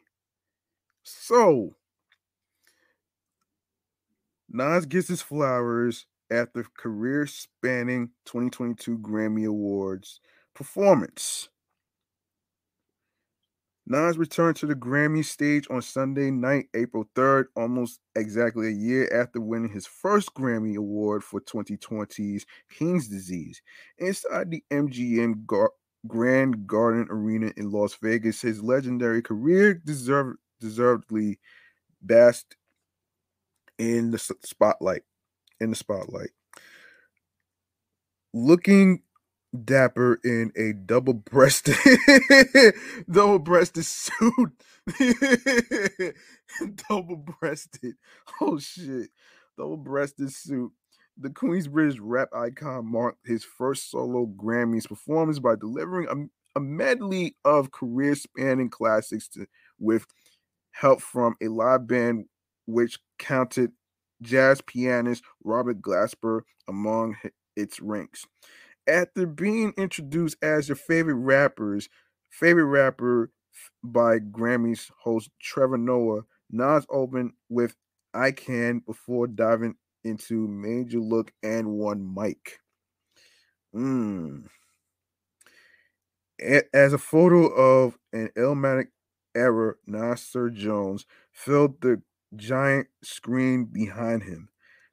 So, Nas gets his flowers after career spanning 2022 Grammy Awards performance. Nas returned to the Grammy stage on Sunday night, April 3rd, almost exactly a year after winning his first Grammy Award for 2020's King's Disease. Inside the MGM Gar- Grand Garden Arena in Las Vegas, his legendary career deserved deservedly best in the spotlight. In the spotlight. Looking dapper in a double-breasted double-breasted suit. double-breasted. Oh shit. Double-breasted suit. The Queensbridge rap icon marked his first solo Grammys performance by delivering a, a medley of career-spanning classics to, with help from a live band which counted jazz pianist Robert Glasper among its ranks. After being introduced as your favorite rappers, favorite rapper by Grammys host Trevor Noah, Nas opened with I Can before diving into Made You Look and One Mic. Mm. As a photo of an Illmatic era Nasir Jones filled the giant screen behind him.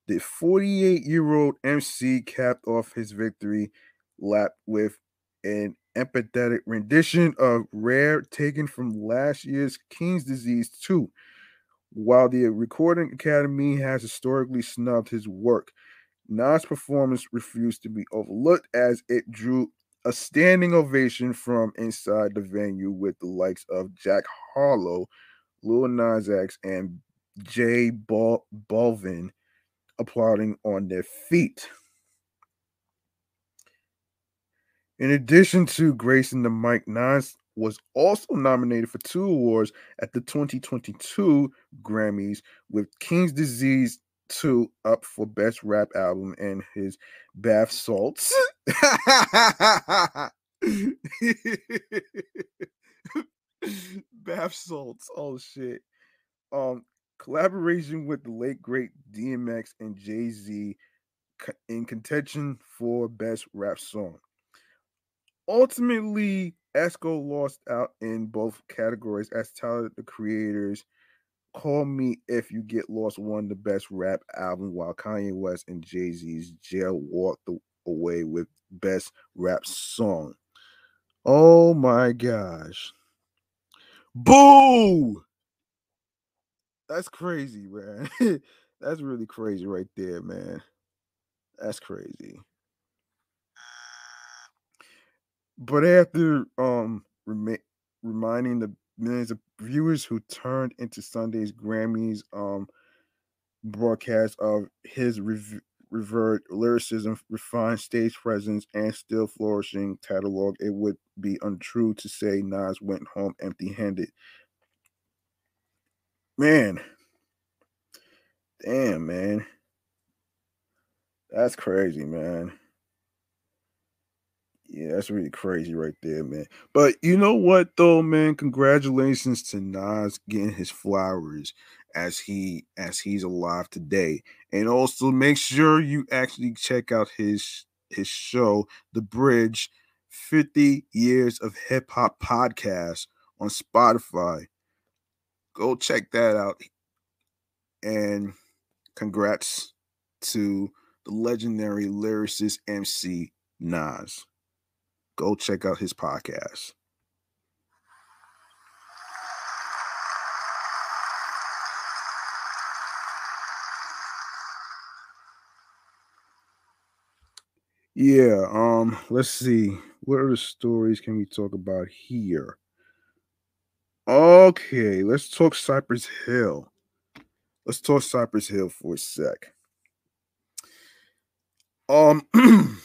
The 48 year old MC capped off his victory lap with an empathetic rendition of Rare taken from last year's King's Disease 2. While the Recording Academy has historically snubbed his work, Nas' performance refused to be overlooked as it drew a standing ovation from inside the venue with the likes of Jack Harlow, Lil Nas X, and J Bal- Balvin applauding on their feet. In addition to gracing the mic, Nas was also nominated for two awards at the 2022 Grammys with King's Disease two up for best rap album and his Bath Salts. Bath Salts. Oh shit. Um collaboration with the late great DMX and Jay-Z in contention for best rap song. Ultimately, Esco lost out in both categories as Tyler the Creator's Call Me If You Get Lost won the best rap album, while Kanye West and Jay Z's Jail walked away with best rap song. Oh my gosh. Boo! That's crazy, man. That's really crazy right there, man. That's crazy. But after um rem- reminding the millions of viewers who turned into Sunday's Grammys um broadcast of his rev- revert lyricism, refined stage presence, and still flourishing catalog, it would be untrue to say Nas went home empty handed. Man, damn, man. That's crazy, man. Yeah, that's really crazy right there, man. But you know what though, man? Congratulations to Nas getting his flowers as he as he's alive today. And also make sure you actually check out his his show, The Bridge 50 Years of Hip Hop Podcast on Spotify. Go check that out. And congrats to the legendary lyricist MC Nas go check out his podcast. Yeah, um, let's see. What the stories can we talk about here? Okay, let's talk Cypress Hill. Let's talk Cypress Hill for a sec. Um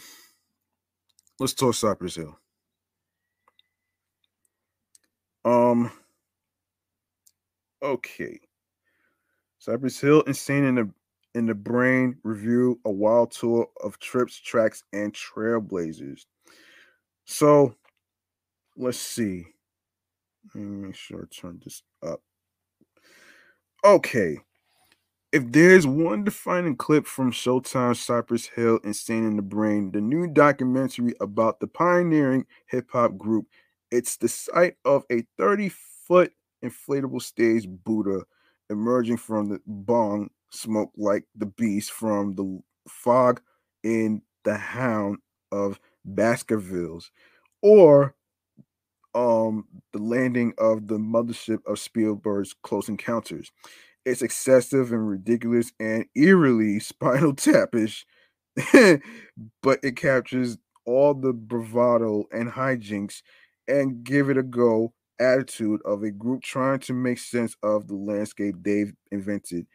let's talk Cypress Hill. Um. Okay. Cypress Hill, insane in the in the brain review a wild tour of trips, tracks, and trailblazers. So, let's see. Let me make sure I turn this up. Okay. If there's one defining clip from Showtime's Cypress Hill Insane in the Brain, the new documentary about the pioneering hip hop group, it's the sight of a 30 foot inflatable stage Buddha emerging from the bong smoke like the beast from the fog in the hound of Baskervilles, or um the landing of the mothership of Spielberg's Close Encounters. It's excessive and ridiculous and eerily spinal tapish, but it captures all the bravado and hijinks and give it a go attitude of a group trying to make sense of the landscape they've invented.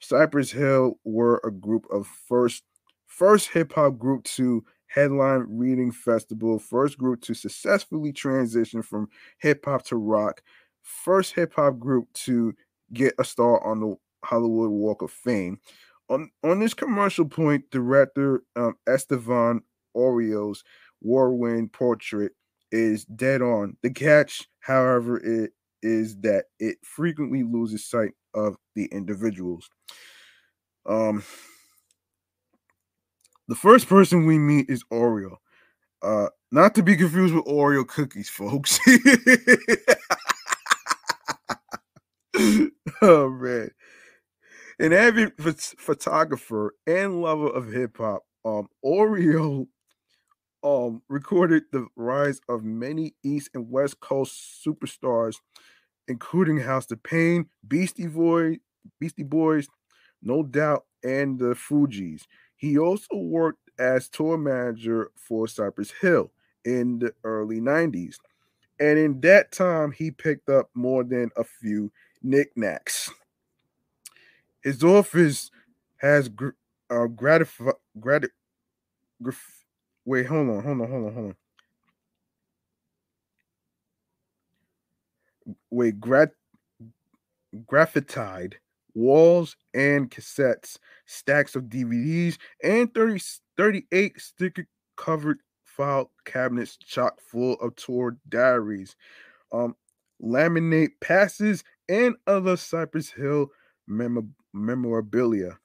Cypress Hill were a group of first first hip hop group to headline reading festival, first group to successfully transition from hip hop to rock, first hip hop group to get a star on the Hollywood Walk of Fame. On on this commercial point, director um, Estevan Oriol's whirlwind portrait is dead on. The catch, however, it is that it frequently loses sight of the individuals. Um, the first person we meet is Oreo. Uh, not to be confused with Oreo cookies, folks. oh man. An avid photographer and lover of hip hop, um, Oreo um recorded the rise of many East and West Coast superstars, including House of Pain, Beastie Boys, Beastie Boys, No Doubt, and the Fugees. He also worked as tour manager for Cypress Hill in the early 90s. And in that time, he picked up more than a few knickknacks. His office has gr- uh, gratified. Grati- graf- wait, hold on, hold on, hold on, hold on. Wait, grat- graphitide walls and cassettes, stacks of DVDs, and 30, 38 sticker covered file cabinets chock full of tour diaries, um, laminate passes, and other Cypress Hill mem- memorabilia.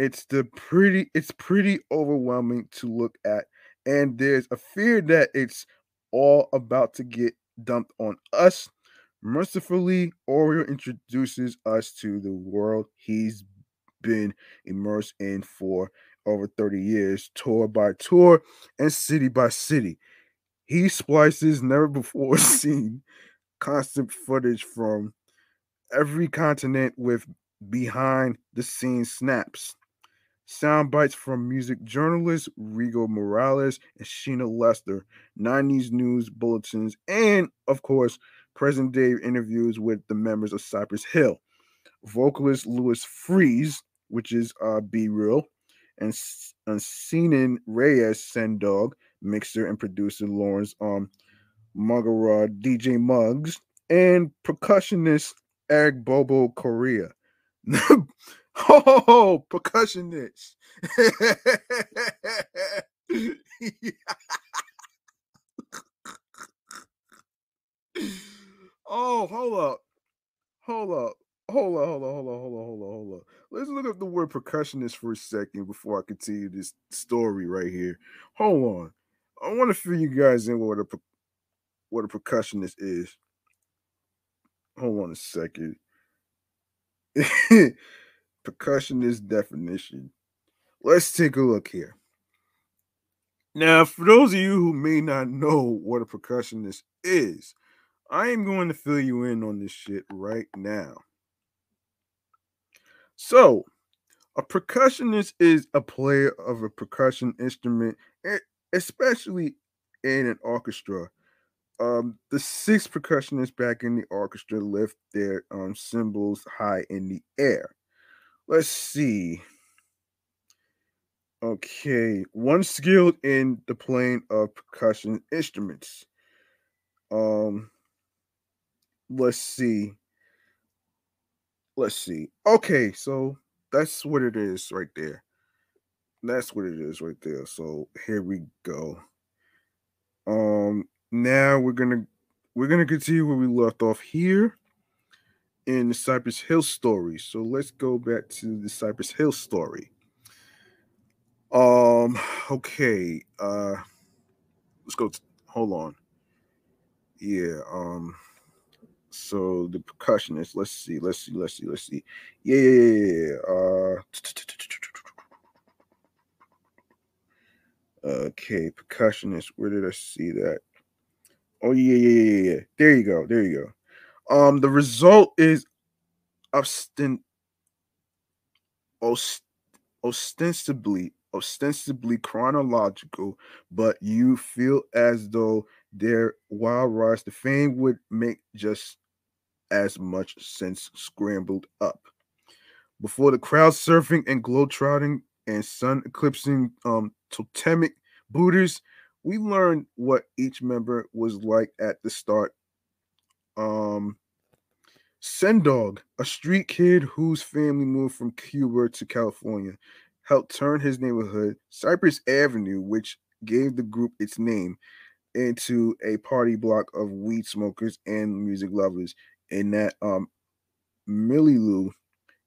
It's the pretty it's pretty overwhelming to look at and there's a fear that it's all about to get dumped on us. Mercifully, Oreo introduces us to the world he's been immersed in for over 30 years, tour by tour and city by city. He splices never before seen constant footage from every continent with behind the scenes snaps. Sound bites from music journalists Rigo Morales and Sheena Lester, 90s news bulletins, and of course, present day interviews with the members of Cypress Hill. Vocalist Louis Freese, which is uh, B-Real, and, and Senen Reyes Sen Dog, mixer and producer Lawrence um, Muggerud, DJ Muggs, and percussionist Eric Bobo Correa. Oh, percussionist. oh, hold up. Hold up. Hold on, hold on, hold on, hold on, hold on, hold on. Let's look up the word percussionist for a second before I continue this story right here. Hold on. I want to fill you guys in what a what a percussionist is. Hold on a second. percussionist definition. Let's take a look here. Now, for those of you who may not know what a percussionist is, I am going to fill you in on this shit right now. So, a percussionist is a player of a percussion instrument, especially in an orchestra. Um, the six percussionists back in the orchestra lift their um, cymbals high in the air. Let's see. Okay, one skilled in the playing of percussion instruments. Um, let's see. Let's see. Okay, so that's what it is right there. That's what it is right there. So here we go. Um, now we're gonna we're gonna continue where we left off here in the Cypress Hill story. So let's go back to the Cypress Hill story. Um, okay. Uh let's go hold on. Yeah, um so the percussionist, let's see, let's see, let's see, let's see. Yeah. Uh Okay, percussionist. Where did I see that? Oh yeah, yeah, yeah, yeah. There you go. There you go. Um, the result is ostent- ost- ostensibly ostensibly chronological, but you feel as though their wild rise to fame would make just as much sense scrambled up. Before the crowd surfing and globetrotting and sun eclipsing um, totemic Buddhists, we learned what each member was like at the start um, Sen Dog, a street kid whose family moved from Cuba to California, helped turn his neighborhood, Cypress Avenue, which gave the group its name, into a party block of weed smokers and music lovers. In that um Milieu,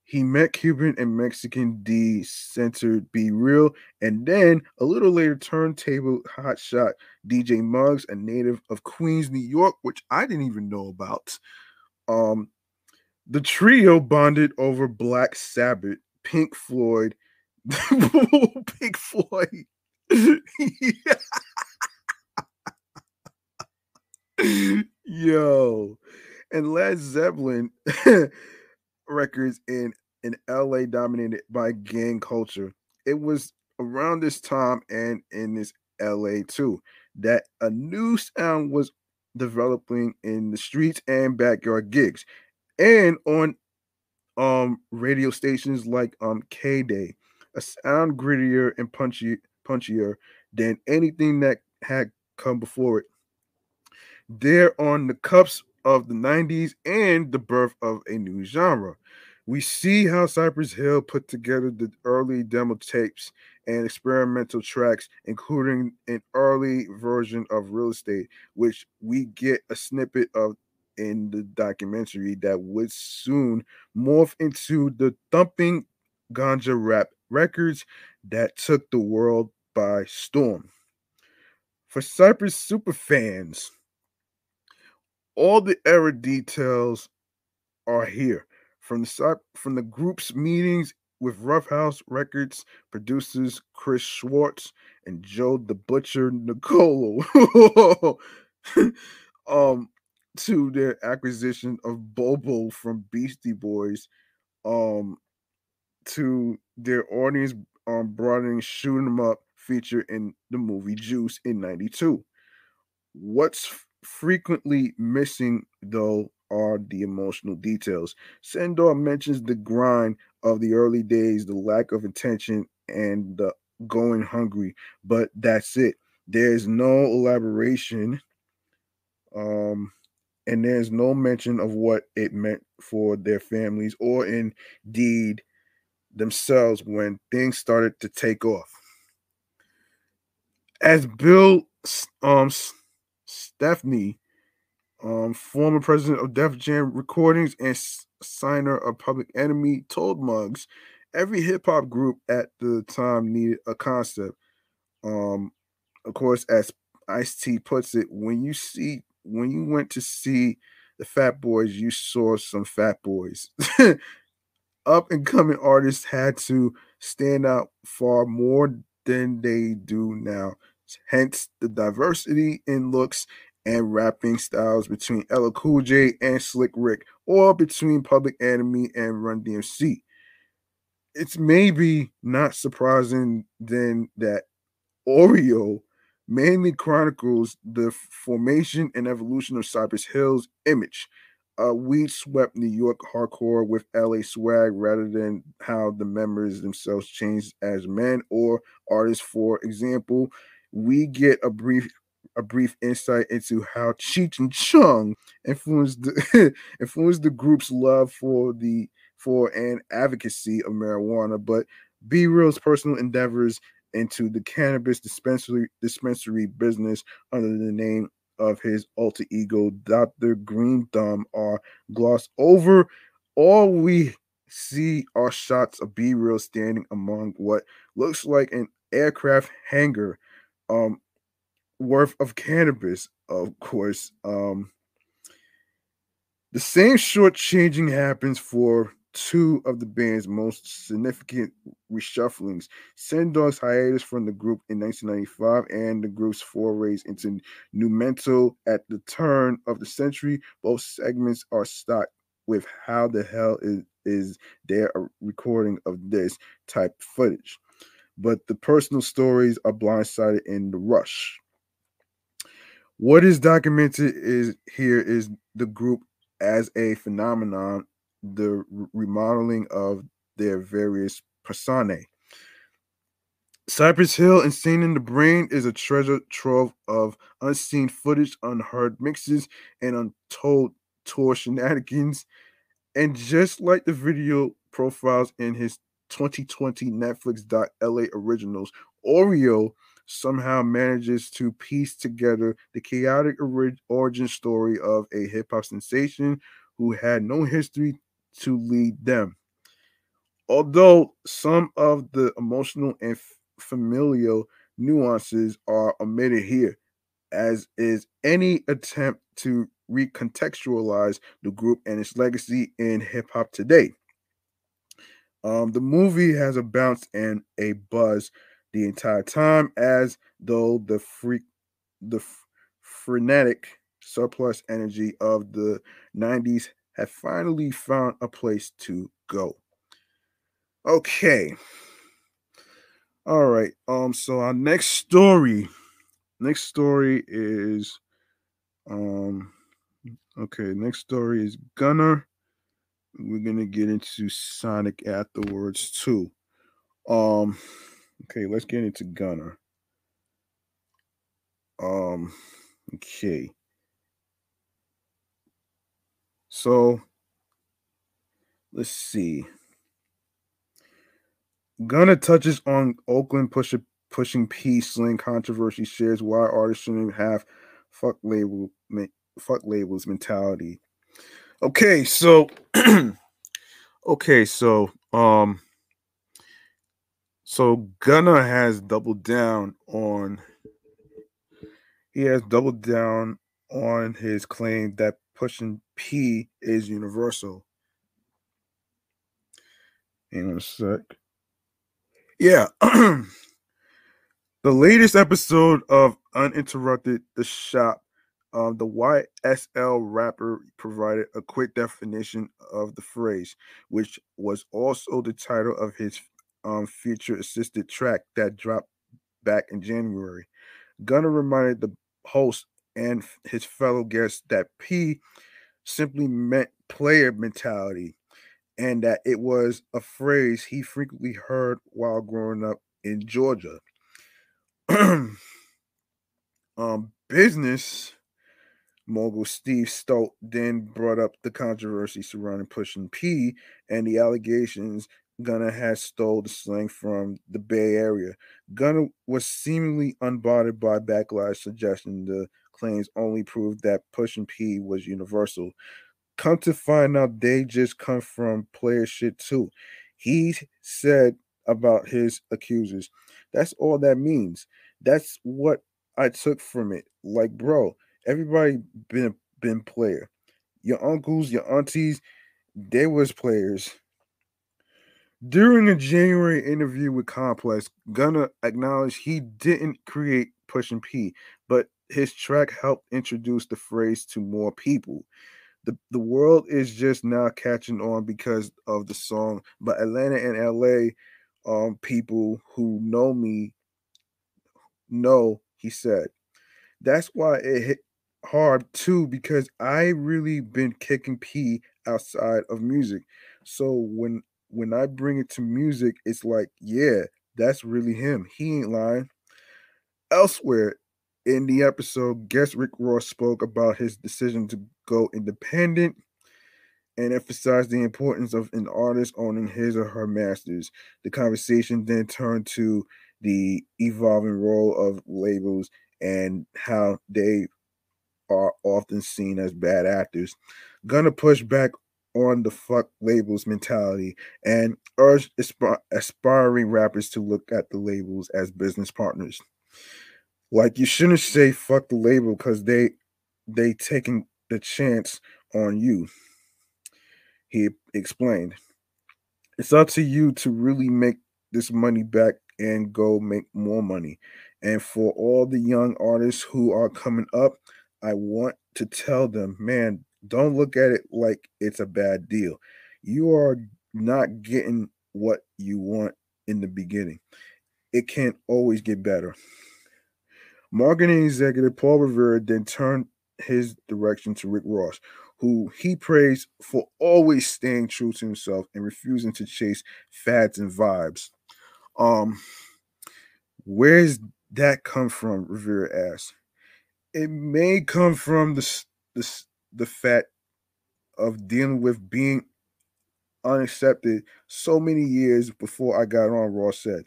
he met Cuban and Mexican D centered B-Real, and then a little later turntable hotshot DJ Muggs, a native of Queens, New York, which I didn't even know about. Um, the trio bonded over Black Sabbath, Pink Floyd, Pink Floyd. Yo, and Led Zeppelin records in in LA dominated by gang culture. It was around this time and in this LA too that a new sound was developing in the streets and backyard gigs and on um radio stations like um K Day, a sound grittier and punchy punchier than anything that had come before it. There on the cups of the 90s and the birth of a new genre. We see how Cypress Hill put together the early demo tapes and experimental tracks, including an early version of Real Estate, which we get a snippet of in the documentary that would soon morph into the thumping ganja rap records that took the world by storm. For Cypress super fans, all the error details are here from the from the group's meetings with Rough House Records producers Chris Schwartz and Joe the Butcher Nicolo, um, to their acquisition of Bobo from Beastie Boys, um, to their audience um broadening "Shoot 'Em Up" feature in the movie Juice in '92. What's frequently missing though are the emotional details. Sen Dog mentions the grind of the early days, the lack of attention, and the going hungry, but that's it. There's no elaboration, um, and there's no mention of what it meant for their families or indeed themselves when things started to take off. As Bill um, Stephney um, former president of Def Jam Recordings and signer of Public Enemy, told Muggs every hip hop group at the time needed a concept. Um, of course, as Ice T puts it, when you see when you went to see the Fat Boys, you saw some Fat Boys. Up and coming artists had to stand out far more than they do now. Hence the diversity in looks and rapping styles between LL Cool J and Slick Rick, or between Public Enemy and Run DMC. It's maybe not surprising then that Oreo mainly chronicles the formation and evolution of Cypress Hill's image. Uh, we swept New York hardcore with LA swag rather than how the members themselves changed as men or artists. For example, we get a brief a brief insight into how Cheech and Chong influenced the influenced the group's love for the for and advocacy of marijuana, but B-Real's personal endeavors into the cannabis dispensary dispensary business under the name of his alter ego, Dr. Green Thumb, are glossed over. All we see are shots of B-Real standing among what looks like an aircraft hangar um, worth of cannabis, of course. Um, the same short changing happens for two of the band's most significant reshufflings Sen Dog's hiatus from the group in 1995 and the group's forays into nu metal at the turn of the century. Both segments are stocked with how the hell is, is there a recording of this type footage. But the personal stories are blindsided in the rush. What is documented is here is the group as a phenomenon, the remodeling of their various personae. Cypress Hill and Insane in the Brain is a treasure trove of unseen footage, unheard mixes, and untold tour shenanigans. And just like the video profiles in his 2020 Netflix LA originals, Oreo somehow manages to piece together the chaotic origin story of a hip hop sensation who had no history to lead them. Although some of the emotional and familial nuances are omitted here, as is any attempt to recontextualize the group and its legacy in hip hop today. Um, the movie has a bounce and a buzz the entire time, as though the freak, the f- frenetic surplus energy of the 90s had finally found a place to go. Okay. All right. Um, so our next story, next story is um okay, next story is Gunna. We're gonna get into Sonic afterwards too. Um Okay, let's get into Gunna. Um, okay. So let's see. Gunna touches on Oakland pusher pushing peace sling controversy, shares why artists shouldn't have fuck label fuck labels mentality. Okay, so okay, so um so Gunna has doubled down on he has doubled down on his claim that pushing P is universal. On a sec. Yeah. the latest episode of Uninterrupted The Shop, um, the YSL rapper provided a quick definition of the phrase, which was also the title of his um, feature assisted track that dropped back in January. Gunna reminded the host and his fellow guests that P simply meant player mentality and that it was a phrase he frequently heard while growing up in Georgia. um, business mogul Steve Stoute then brought up the controversy surrounding pushing P and the allegations Gunna had stole the slang from the Bay Area. Gunna was seemingly unbothered by backlash, suggesting the claims only proved that pushing P was universal. Come to find out, they just come from player shit too. He said about his accusers. That's all that means. That's what I took from it. Like, bro, everybody been been player. Your uncles, your aunties, they was players. During a January interview with Complex, Gunna acknowledged he didn't create Pushing P, but his track helped introduce the phrase to more people the, the world is just now catching on because of the song. But Atlanta and LA um people who know me know he said. That's why it hit hard too, because I really been kicking P outside of music. So when when I bring it to music, it's like, yeah, that's really him. He ain't lying. Elsewhere, in the episode, guest Rick Ross spoke about his decision to go independent and emphasized the importance of an artist owning his or her masters. The conversation then turned to the evolving role of labels and how they are often seen as bad actors. Gunna push back on the fuck labels mentality and urge aspiring rappers to look at the labels as business partners. Like you shouldn't say fuck the label because they they taking the chance on you. He explained. It's up to you to really make this money back and go make more money. And for all the young artists who are coming up, I want to tell them, man, don't look at it like it's a bad deal. You are not getting what you want in the beginning. It can't always get better. Marketing executive Paul Rivera then turned his direction to Rick Ross, who he praised for always staying true to himself and refusing to chase fads and vibes. Um, where's that come from? Rivera asked. It may come from the the the fact of dealing with being unaccepted so many years before I got on. Ross said,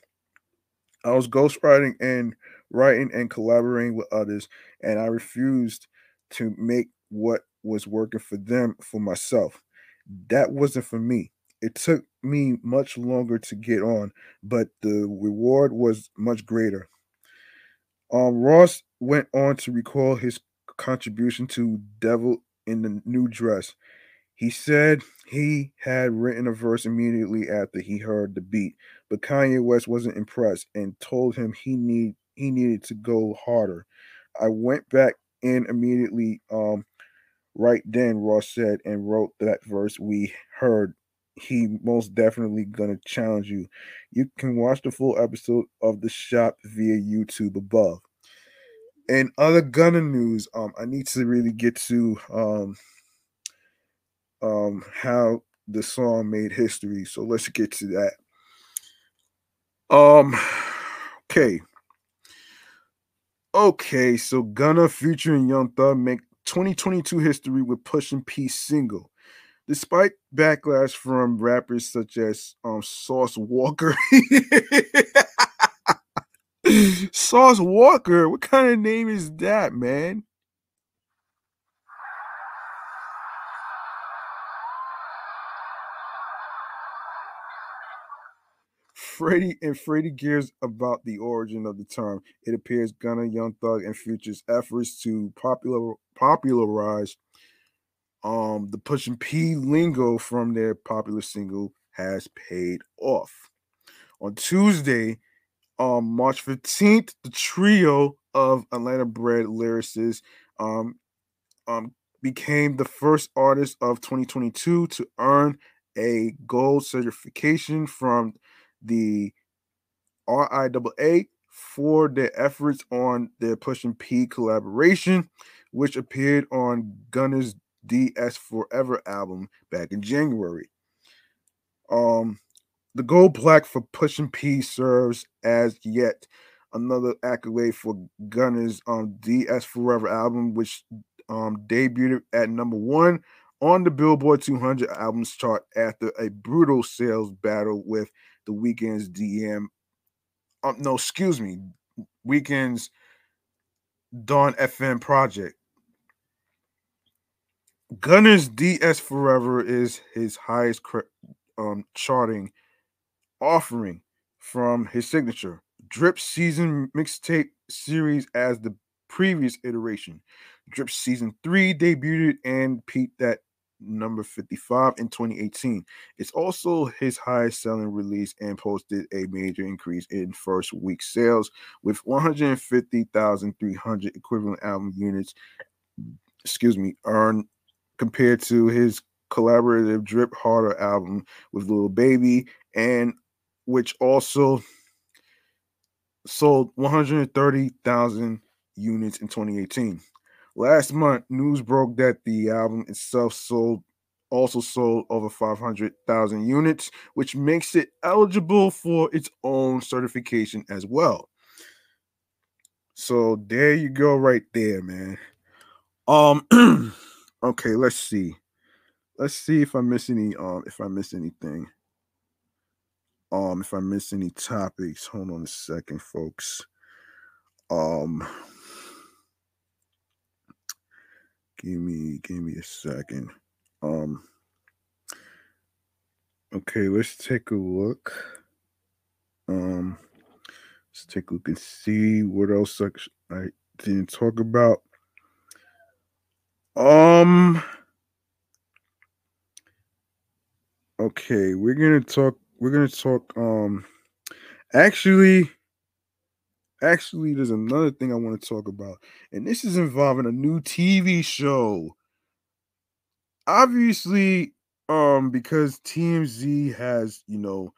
"I was ghostwriting and writing and collaborating with others, and I refused to make what was working for them for myself. That wasn't for me. It took me much longer to get on, but the reward was much greater. Um, Ross went on to recall his contribution to Devil in the New Dress. He said he had written a verse immediately after he heard the beat, but Kanye West wasn't impressed and told him he need he needed to go harder. I went back in immediately um, right then, Ross said, and wrote that verse we heard. He most definitely gonna challenge you. You can watch the full episode of the shop via YouTube above. And other Gunna news, um, I need to really get to um um how the song made history. So let's get to that. Um okay. Okay, so Gunna featuring Young Thug make 2022 history with Pushing P single. Despite backlash from rappers such as um, Sauce Walker, Sauce Walker, what kind of name is that, man? Freddie and Freddie Gears about the origin of the term. It appears Gunna, Young Thug, and Future's efforts to popular popularize um the Pushin P lingo from their popular single has paid off. On Tuesday, um March 15th, the trio of Atlanta bred lyricists um, um became the first artist of 2022 to earn a gold certification from the RIAA for their efforts on their Pushin P collaboration, which appeared on Gunna's DS Forever album back in January. Um, the gold plaque for Pushin P serves as yet another accolade for Gunna's um, DS Forever album, which um, debuted at number one on the Billboard 200 albums chart after a brutal sales battle with the Weeknd's DM. Um, no, excuse me, Weeknd's Dawn FM project. Gunna's DS Forever is his highest um, charting offering from his signature Drip Season mixtape series as the previous iteration. Drip Season 3 debuted and peaked at number 55 in 2018. It's also his highest selling release and posted a major increase in first week sales with 150,300 equivalent album units, excuse me, earned compared to his collaborative Drip Harder album with Little Baby and which also sold 130,000 units in 2018. Last month, news broke that the album itself sold also sold over 500,000 units, which makes it eligible for its own certification as well. So there you go right there, man. Um okay, let's see. Let's see if I miss any um if I miss anything. Um if I miss any topics. Hold on a second, folks. Um Give me give me a second. Um Okay, let's take a look. Um let's take a look and see what else I, I didn't talk about. Um Okay, we're gonna talk we're gonna talk um actually Actually, there's another thing I want to talk about, and this is involving a new TV show. Obviously, um, because TMZ has, you know,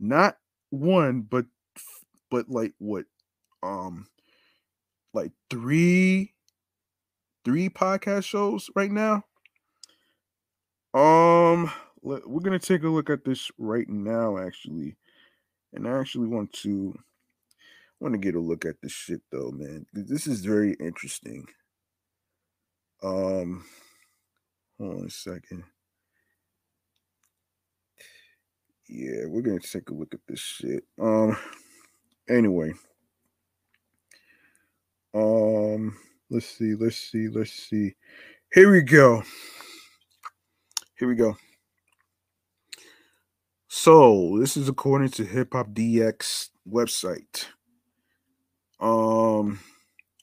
not one, but but like what, um, like three, three podcast shows right now. Um, we're gonna take a look at this right now, actually, and I actually want to want to get a look at this shit though, man. This is very interesting. Um, hold on a second. Yeah, we're gonna take a look at this shit. Um, anyway. Um, let's see, let's see, let's see. Here we go. Here we go. So, this is according to Hip Hop DX website. Um,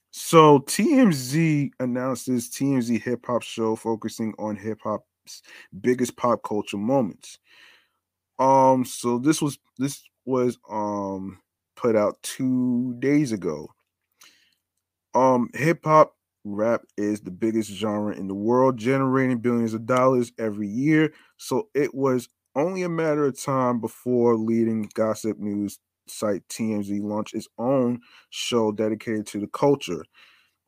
so TMZ announces TMZ hip hop show focusing on hip hop's biggest pop culture moments. Um, so this was this was um put out two days ago. Um, hip hop rap is the biggest genre in the world, generating billions of dollars every year. So it was only a matter of time before leading gossip news site TMZ launched its own show dedicated to the culture.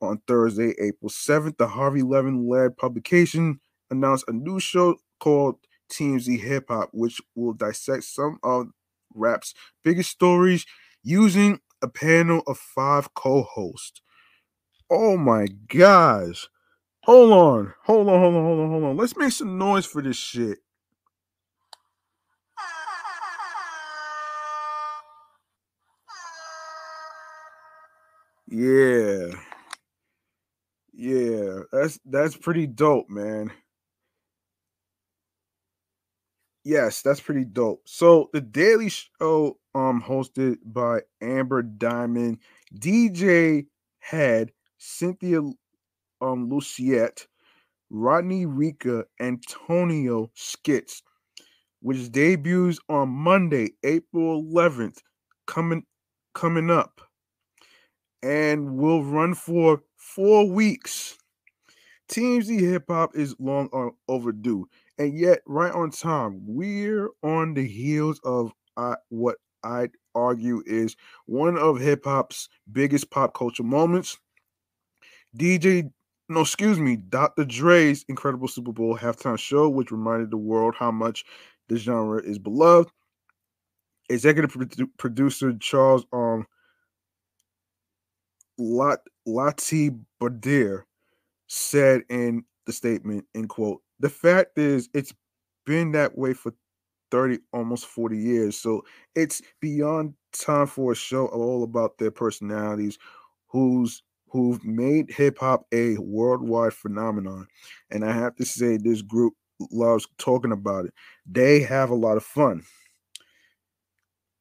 On Thursday, April 7th, the Harvey Levin led publication announced a new show called TMZ Hip Hop, which will dissect some of rap's biggest stories using a panel of five co hosts. Oh my gosh. Hold on. Hold on, hold on, hold on, hold on. Let's make some noise for this shit. Yeah. Yeah, that's that's pretty dope, man. Yes, that's pretty dope. So the Daily Show, um, hosted by Amber Diamond, DJ Head, Cynthia um Luciette, Rodney Rikai, Antonio Skits, which debuts on Monday, April 11th, coming coming up, and will run for four weeks. TMZ hip hop is long overdue, and yet right on time. We're on the heels of what I'd argue is one of hip hop's biggest pop culture moments. DJ, no, excuse me, Dr. Dre's incredible Super Bowl halftime show, which reminded the world how much the genre is beloved. Executive produ- producer Charles um Lot Lati Badir said in the statement, in quote, the fact is it's been that way for 30, almost 40 years. So it's beyond time for a show all about their personalities who's who've made hip hop a worldwide phenomenon. And I have to say this group loves talking about it. They have a lot of fun.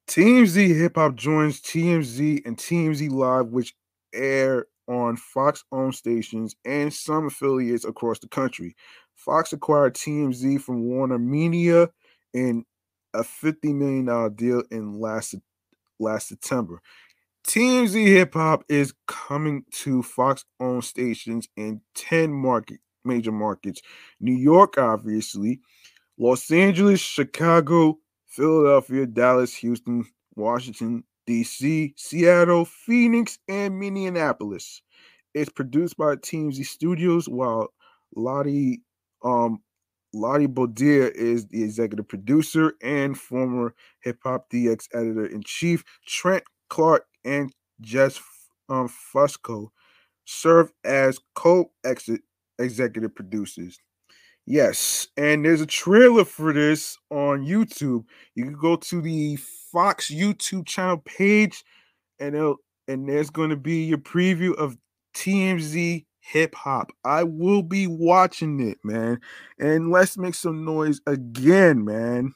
TMZ Hip Hop joins TMZ and TMZ Live, which air on Fox owned stations and some affiliates across the country. Fox acquired TMZ from Warner Media in a $50 million deal in last last September. TMZ Hip Hop is coming to Fox owned stations in 10 market major markets. New York, obviously, Los Angeles, Chicago, Philadelphia, Dallas, Houston, Washington, DC, Seattle, Phoenix, and Minneapolis. It's produced by TMZ Studios, while Lottie um, Lottie Badir is the executive producer and former Hip Hop DX editor in chief. Trent Clark and Jess um, Fusco serve as co executive producers. Yes, and there's a trailer for this on YouTube. You can go to the Fox YouTube channel page, and it'll and there's going to be your preview of TMZ hip hop. I will be watching it, man. And let's make some noise again, man.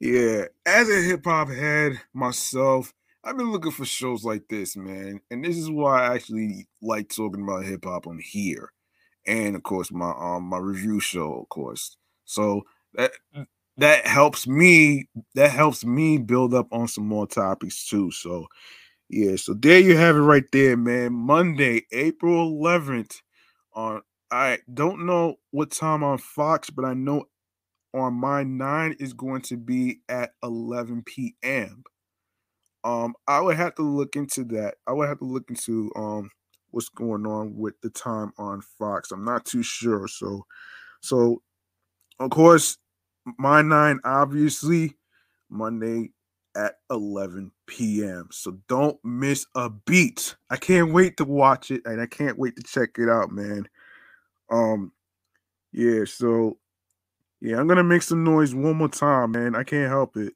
Yeah, as a hip hop head myself, I've been looking for shows like this, man. And this is why I actually like talking about hip hop on here. And of course my um my review show, of course. So that that helps me that helps me build up on some more topics too. So yeah, so there you have it right there, man. Monday, April 11th on I don't know what time on Fox, but I know on my 9 is going to be at 11 p.m. Um, I would have to look into that. I would have to look into um what's going on with the time on Fox. I'm not too sure. So, so of course, my nine obviously Monday at 11 p.m. So don't miss a beat. I can't wait to watch it and I can't wait to check it out, man. Um, yeah. So yeah, I'm gonna make some noise one more time, man. I can't help it.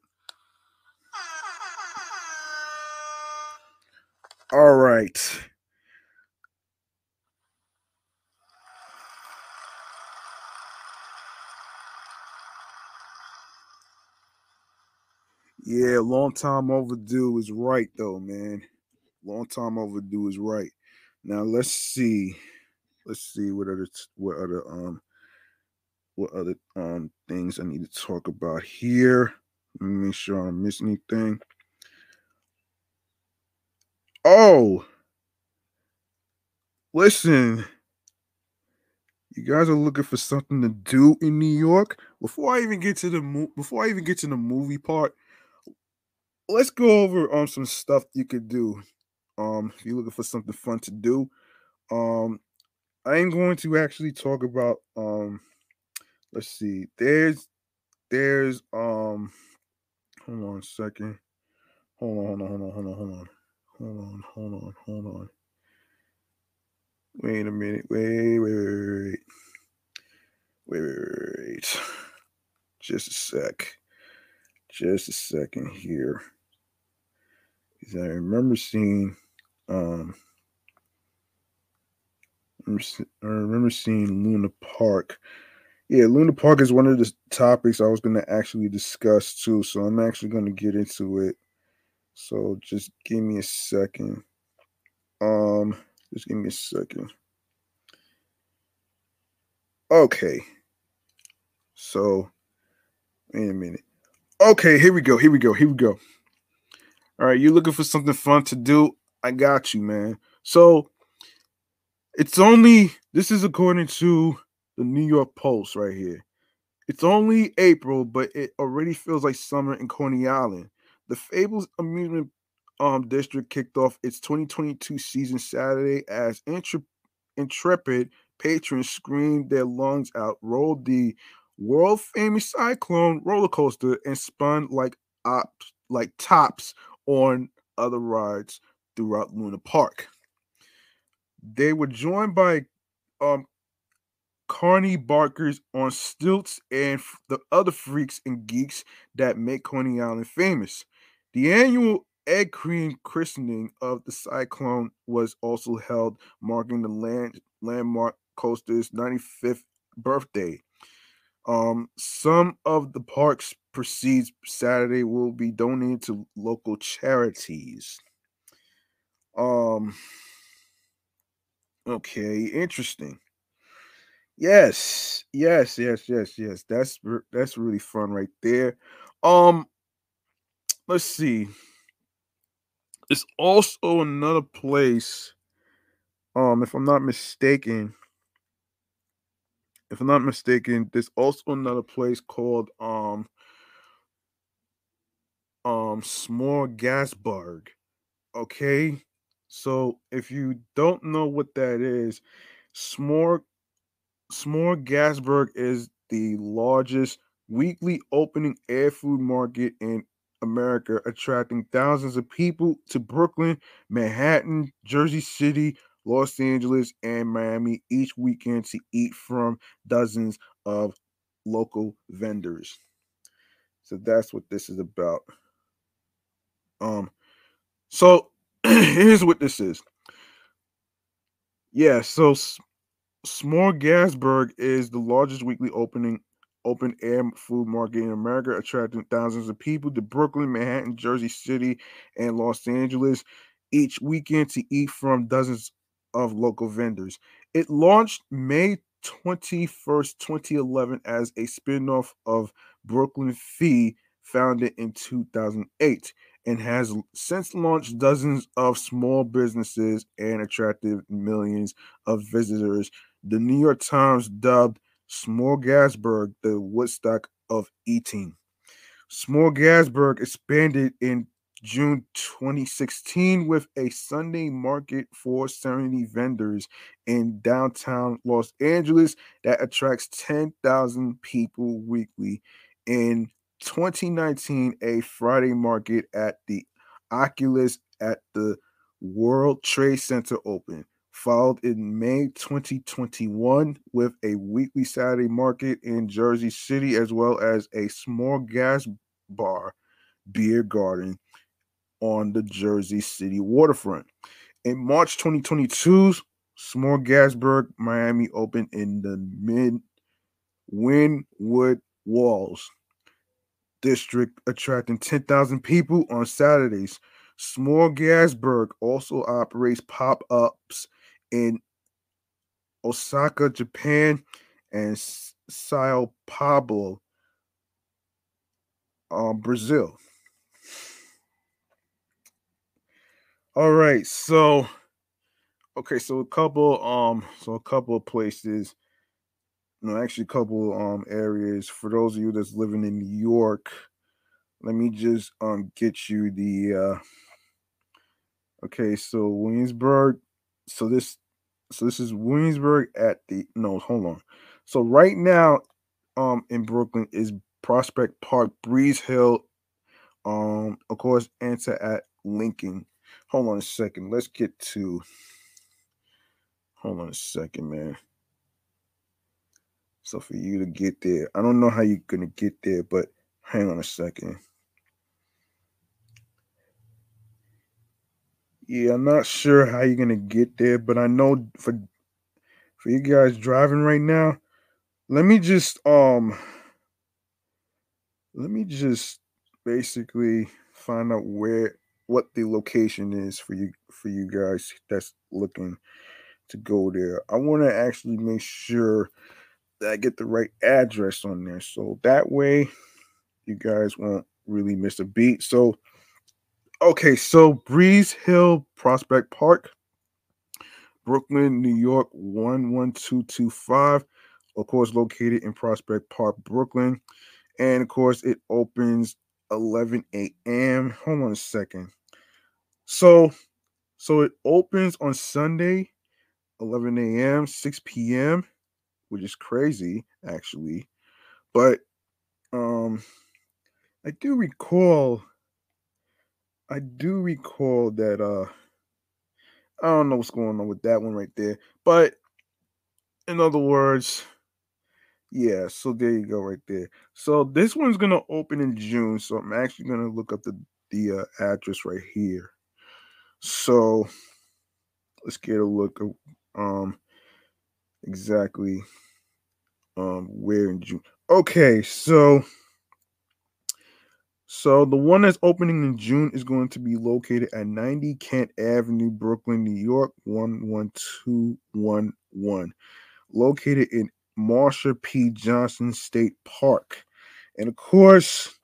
All right. Yeah, long time overdue is right though, man. Long time overdue is right. Now let's see. Let's see what other what other um what other um things I need to talk about here. Let me make sure I don't miss anything. Oh, listen. You guys are looking for something to do in New York. Before I even get to the mo- before I even get to the movie part, let's go over um some stuff you could do. Um, if you're looking for something fun to do, um, I am going to actually talk about um, let's see, there's there's um, hold on a second. Hold on, hold on, hold on, hold on, hold on. Hold on, hold on, hold on. Wait a minute. Wait, wait, wait, wait. Wait, wait. Just a sec. Just a second here. Because I remember seeing um I remember seeing Luna Park. Yeah, Luna Park is one of the topics I was going to actually discuss too. So I'm actually going to get into it. So just give me a second. Um, just give me a second. Okay. So, wait a minute. Okay, here we go. Here we go. Here we go. All right, you're looking for something fun to do? I got you, man. So, it's only this is according to the New York Post right here. It's only April, but it already feels like summer in Coney Island. The Fables Amusement um, District kicked off its 2022 season Saturday as intrepid patrons screamed their lungs out, rolled the world famous Cyclone roller coaster, and spun like ops, like tops on other rides throughout Luna Park. They were joined by um, Carney Barkers on stilts and the other freaks and geeks that make Coney Island famous. The annual egg cream christening of the Cyclone was also held, marking the land, landmark coaster's 95th birthday. Um, some of the park's proceeds Saturday will be donated to local charities. Um, Okay, interesting. Yes, yes, yes, yes, yes. That's that's really fun right there. Um, let's see. It's also another place. Um, if I'm not mistaken, if I'm not mistaken, there's also another place called um um Smorgasburg. Okay, so if you don't know what that is, Smorg Smorgasburg is the largest weekly opening air food market in America, attracting thousands of people to Brooklyn, Manhattan, Jersey City, Los Angeles, and Miami each weekend to eat from dozens of local vendors. So that's what this is about. Um, so here's what this is. Yeah, so Smorgasburg is the largest weekly opening open air food market in America, attracting thousands of people to Brooklyn, Manhattan, Jersey City, and Los Angeles each weekend to eat from dozens of local vendors. It launched May 21st, 2011, as a spinoff of Brooklyn Flea, founded in 2008 and has since launched dozens of small businesses and attracted millions of visitors. The New York Times dubbed Smorgasburg the Woodstock of eating. Smorgasburg expanded in June 2016 with a Sunday market for 70 vendors in downtown Los Angeles that attracts 10,000 people weekly. In 2019 a Friday market at the Oculus at the World Trade Center open, followed in May 2021 with a weekly Saturday market in Jersey City, as well as a small gas bar beer garden on the Jersey City waterfront. In March 2022, Smorgasburg, Miami opened in the mid Wynwood Walls district, attracting 10,000 people on Saturdays. Smorgasburg also operates pop ups in Osaka, Japan, and Sao Paulo, um, Brazil. All right, so okay, so a couple um, so a couple of places no, actually a couple um areas for those of you that's living in New York. Let me just um get you the uh okay, so Williamsburg. So this so this is Williamsburg at the no, hold on. So right now um in Brooklyn is Prospect Park, Breeze Hill, Um, of course, enter at Lincoln. Hold on a second. Let's get to. Hold on a second, man. So for you to get there, I don't know how you're gonna get there, but hang on a second. Yeah, I'm not sure how you're gonna get there, but I know for for you guys driving right now, let me just um let me just basically find out where what the location is for you for you guys that's looking to go there. I want to actually make sure that I get the right address on there. So that way you guys won't really miss a beat. So okay, so Breeze Hill Prospect Park, Brooklyn, New York 11225. Of course, located in Prospect Park, Brooklyn. And of course, it opens 11 a.m. Hold on a second. So, so it opens on Sunday, 11 a.m., 6 p.m., which is crazy actually. But um I do recall I do recall that uh I don't know what's going on with that one right there. But in other words, yeah, so there you go right there. So this one's gonna open in June. So I'm actually gonna look up the the uh, address right here. So let's get a look um exactly um where in June. Okay, so so the one that's opening in June is going to be located at 90 Kent Avenue, Brooklyn, New York 11211. Located in Marsha P. Johnson State Park. And of course,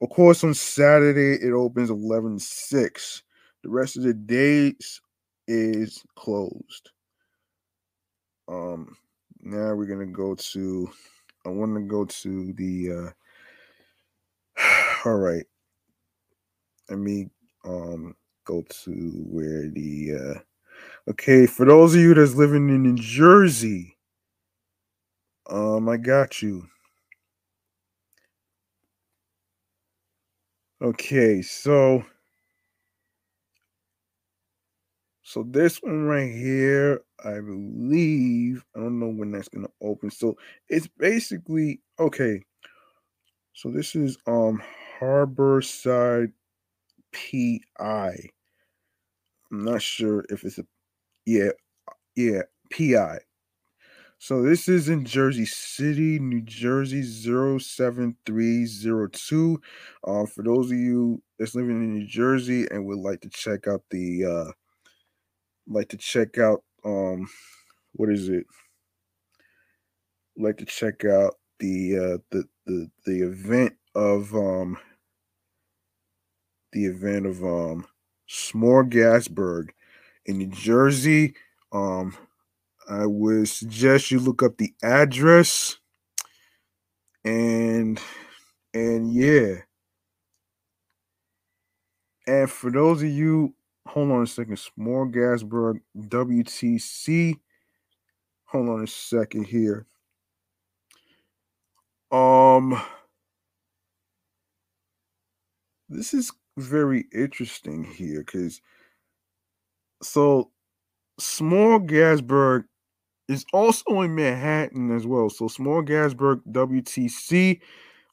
of course, on Saturday it opens 11 6. The rest of the days is closed. Um, now we're gonna go to. I want to go to the. uh All right. Let me um go to where the. uh Okay, for those of you that's living in New Jersey, um, I got you. Okay, so so this one right here, I believe, I don't know when that's gonna open. So it's basically okay. So this is um Harborside PI. I'm not sure if it's a yeah, yeah, PI. So this is in Jersey City, New Jersey 07302. Uh, for those of you that's living in New Jersey and would like to check out the uh like to check out um what is it? Like to check out the uh the the the event of um the event of um Smorgasburg in New Jersey. Um I would suggest you look up the address and and yeah. And for those of you, hold on a second, Smorgasburg WTC. Hold on a second here. Um this is very interesting here because so Smorgasburg is also in Manhattan as well. So Smorgasburg WTC,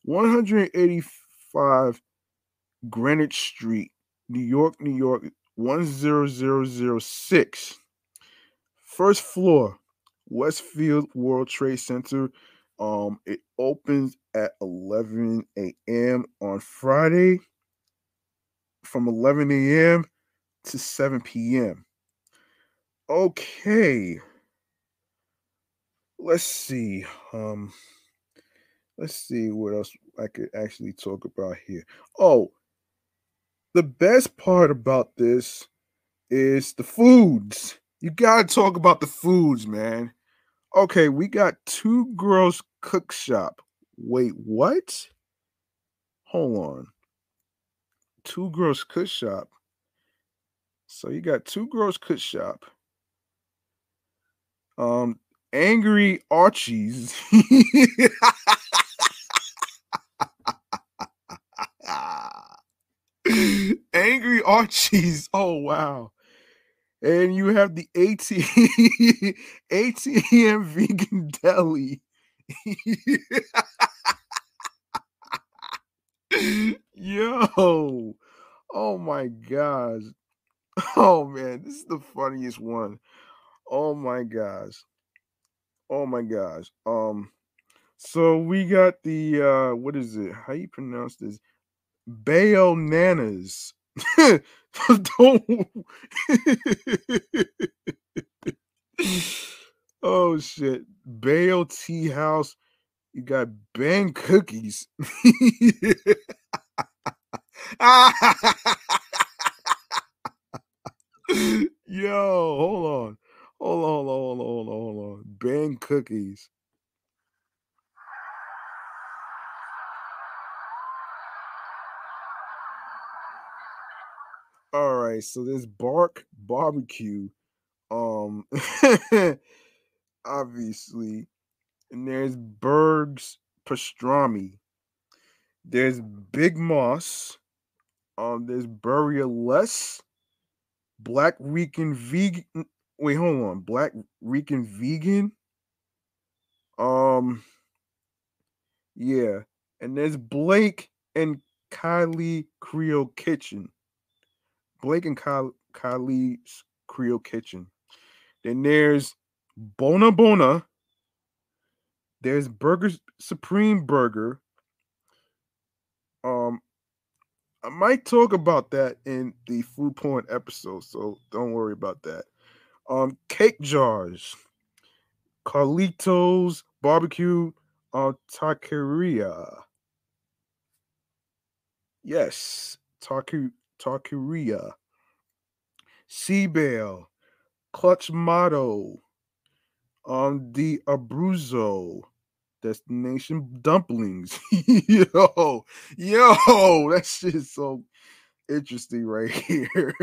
185 Greenwich Street, New York, New York, 10006. First floor, Westfield World Trade Center. Um, it opens at 11 a.m. on Friday from 11 a.m. to 7 p.m. Okay. Let's see. Um let's see what else I could actually talk about here. Oh, the best part about this is the foods. You got to talk about the foods, man. Okay, we got two girls cook shop. Wait, what? Hold on. Two girls cook shop. So you got two girls cook shop. Um, angry Archies. Angry Archie's. Oh wow. And you have the AT ATM vegan deli. Yo. Oh my gosh. Oh man, this is the funniest one. Oh my gosh. Oh my gosh. Um so we got the uh what is it? How you pronounce this? Bayo Nanas. Oh shit. Bayo Tea House. You got bang cookies. Yo, hold on. Hold on, hold on, hold on, hold on. Bang cookies. All right, so there's Bark Barbecue. Um obviously. And there's Berg's Pastrami. There's Big Mozz. Um, there's Burrier Less. Black Rican Vegan. Wait, hold on. Black Rican Vegan. Um, yeah. And there's Blake and Kylie Creole Kitchen. Blake and Ky- Kylie's Creole Kitchen. Then there's Bona Bona. There's Burger Supreme Burger. Um, I might talk about that in the food porn episode, so don't worry about that. Um, cake jars, Carlitos barbecue, uh, taqueria. Yes, taku taqueria. Sea Bale, Clutch Motto, um, the Abruzzo, Destination Dumplings. yo, yo, that shit so interesting right here.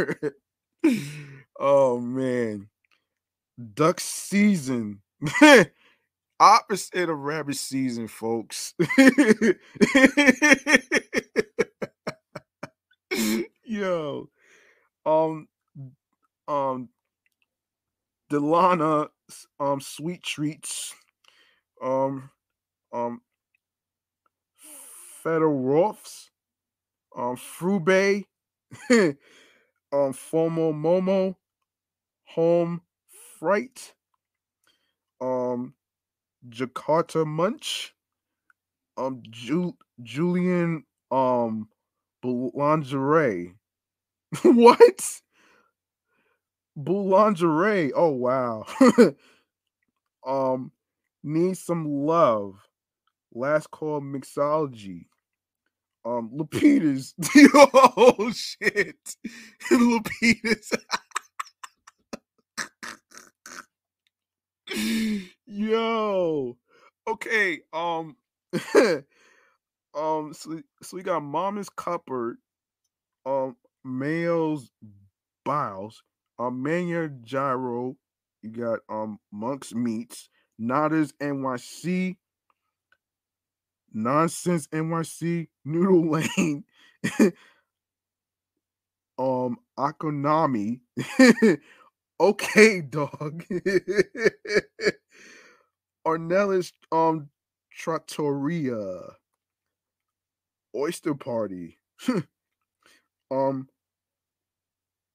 oh man, duck season. Opposite of rabbit season, folks. Yo, um, um, Delana, um, sweet treats, um, um, Federoffs, um, Frube, um, Fomo Momo, Home Frite, um, Jakarta Munch, um, Ju- Julian, um, Boulangerie. what? Boulangerie. Oh wow. um, need some love. Last call mixology. Um, Lapidus. oh shit. Lapidus. Yo. Okay. Um. um. So, so we got Mama's Cupboard. Um. male's Biles. Um. Mania Gyro. You got um Monk's Meats. Nada's NYC. Nonsense NYC. Noodle Lane. um. Akonami. okay, dog. Ornelas um Trattoria. Oyster Party. um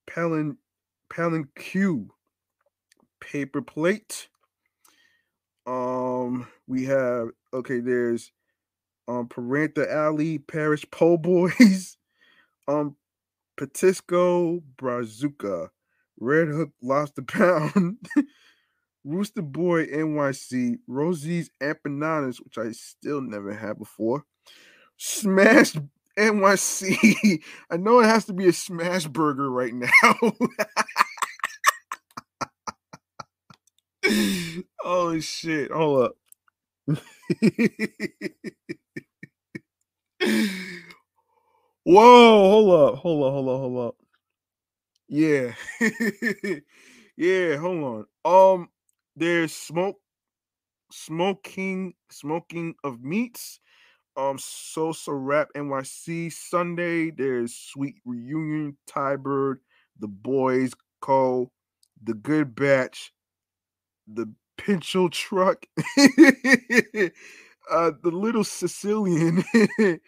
Palin Palin Q. Paper plate. Um we have okay, there's um Parenta Alley, Parish Po Boys, um Patisco Brazuca, Red Hook Lobster Pound, Rooster Boy NYC, Rosie's Empanadas, which I still never had before, Smash NYC. I know it has to be a smash burger right now. Oh shit. Hold up. Whoa, hold up, hold up, hold up, hold up. Yeah. yeah, hold on. Um, there's smoke smoking smoking of meats, um Sosa Rap NYC Sunday. There's Sweet Reunion, Ty Bird, The Boys Co, The Good Batch, The Pinchot Truck, uh, The Little Sicilian,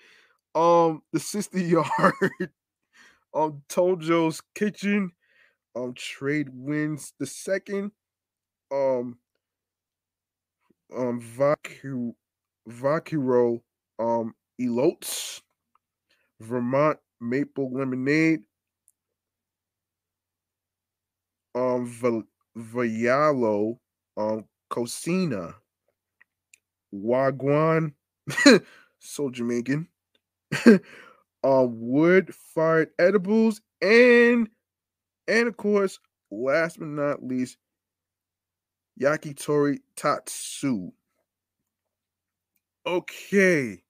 um, The Sister Yard, um, Tojo's Kitchen, um, Trade Wins the Second, um, um, Vacu Vakiro, um, Elotes, Vermont Maple Lemonade, um, Vayalo, um, Cocina, Wagwan, Soldier Jamaican, um, wood fired edibles, and and of course, last but not least, Yakitori Tatsu. Okay,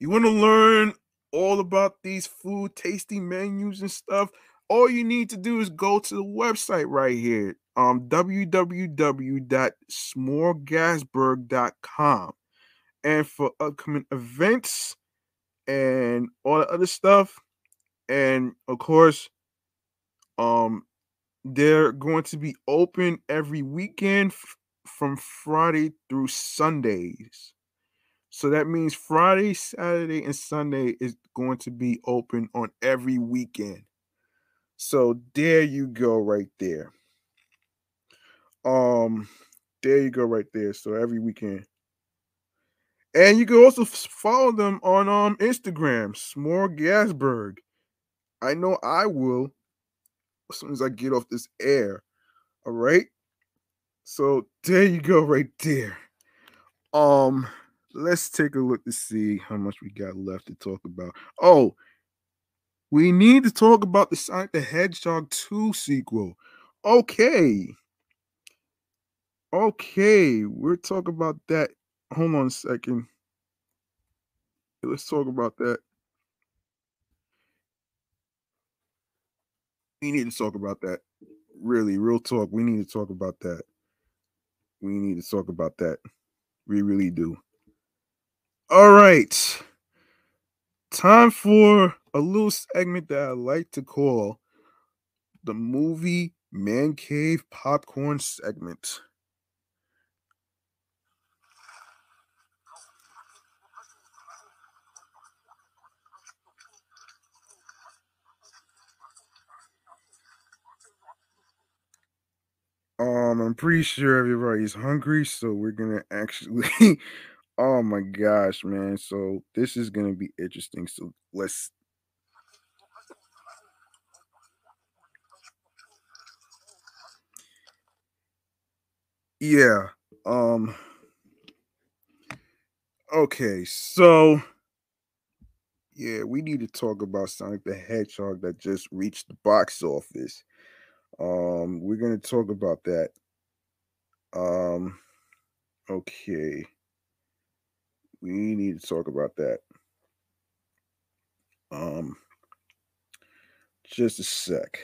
you want to learn all about these food tasting menus and stuff? All you need to do is go to the website right here, um, www.smorgasburg.com. And for upcoming events and all the other stuff, and of course, um, they're going to be open every weekend f- from Friday through Sundays. So that means Friday, Saturday, and Sunday is going to be open on every weekend. So there you go, right there. Um, there you go, right there. So every weekend. And you can also follow them on um Instagram, Smorgasburg. I know I will as soon as I get off this air. All right. So there you go, right there. Um, let's take a look to see how much we got left to talk about. Oh, we need to talk about the Sonic the Hedgehog 2 sequel. Okay. Okay, we're talking about that. Hold on a second. Let's talk about that. We need to talk about that. Really, real talk. We need to talk about that. We need to talk about that. We really do. All right. Time for a little segment that I like to call the movie Man Cave Popcorn segment. Um, I'm pretty sure everybody's hungry, so we're gonna actually. oh my gosh, man! So this is gonna be interesting. So let's. Yeah. Um. Okay, so yeah, we need to talk about Sonic the Hedgehog that just reached the box office. Um, we're gonna talk about that. Um, okay, we need to talk about that. Um, just a sec.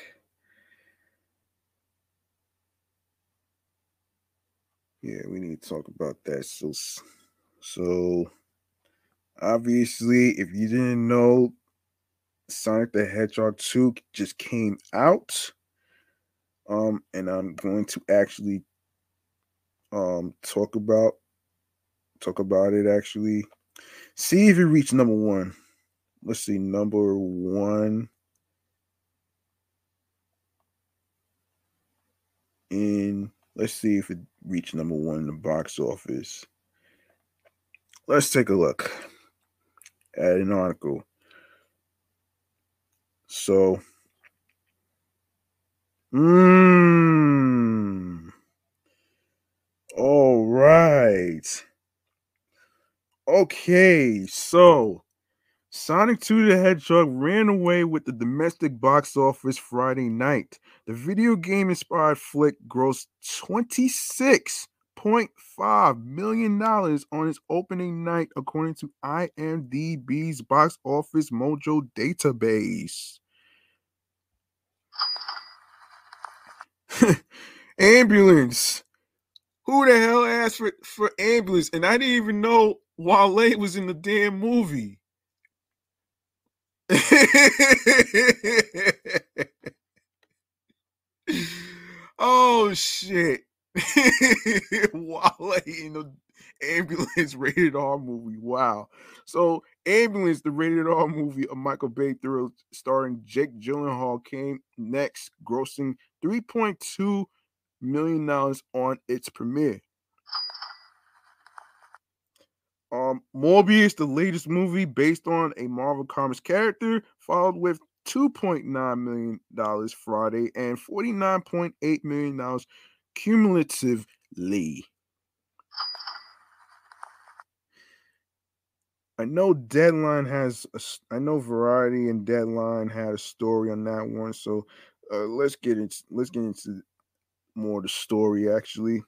Yeah, we need to talk about that. So, so obviously, if you didn't know, Sonic the Hedgehog 2 just came out. Um, and I'm going to actually um talk about talk about it actually. See if it reached number one. Let's see, number one. In let's see if it reached number one in the box office. Let's take a look at an article. So, mm, all right. Okay, so Sonic 2 the Hedgehog ran away with the domestic box office Friday night. The video game inspired flick grossed $26.5 million on its opening night, according to IMDb's box office mojo database. Ambulance. Who the hell asked for, for ambulance? And I didn't even know Wale was in the damn movie. oh shit. Wale in the ambulance rated R movie. Wow. So ambulance, the rated R movie of Michael Bay thriller starring Jake Gyllenhaal came next, grossing 3.2 million dollars on its premiere. Um, Morbius, the latest movie based on a Marvel Comics character, followed with $2.9 million Friday and $49.8 million cumulatively. I know Deadline has, a, I know Variety and Deadline had a story on that one, so uh, let's get into let's get into more of the story actually.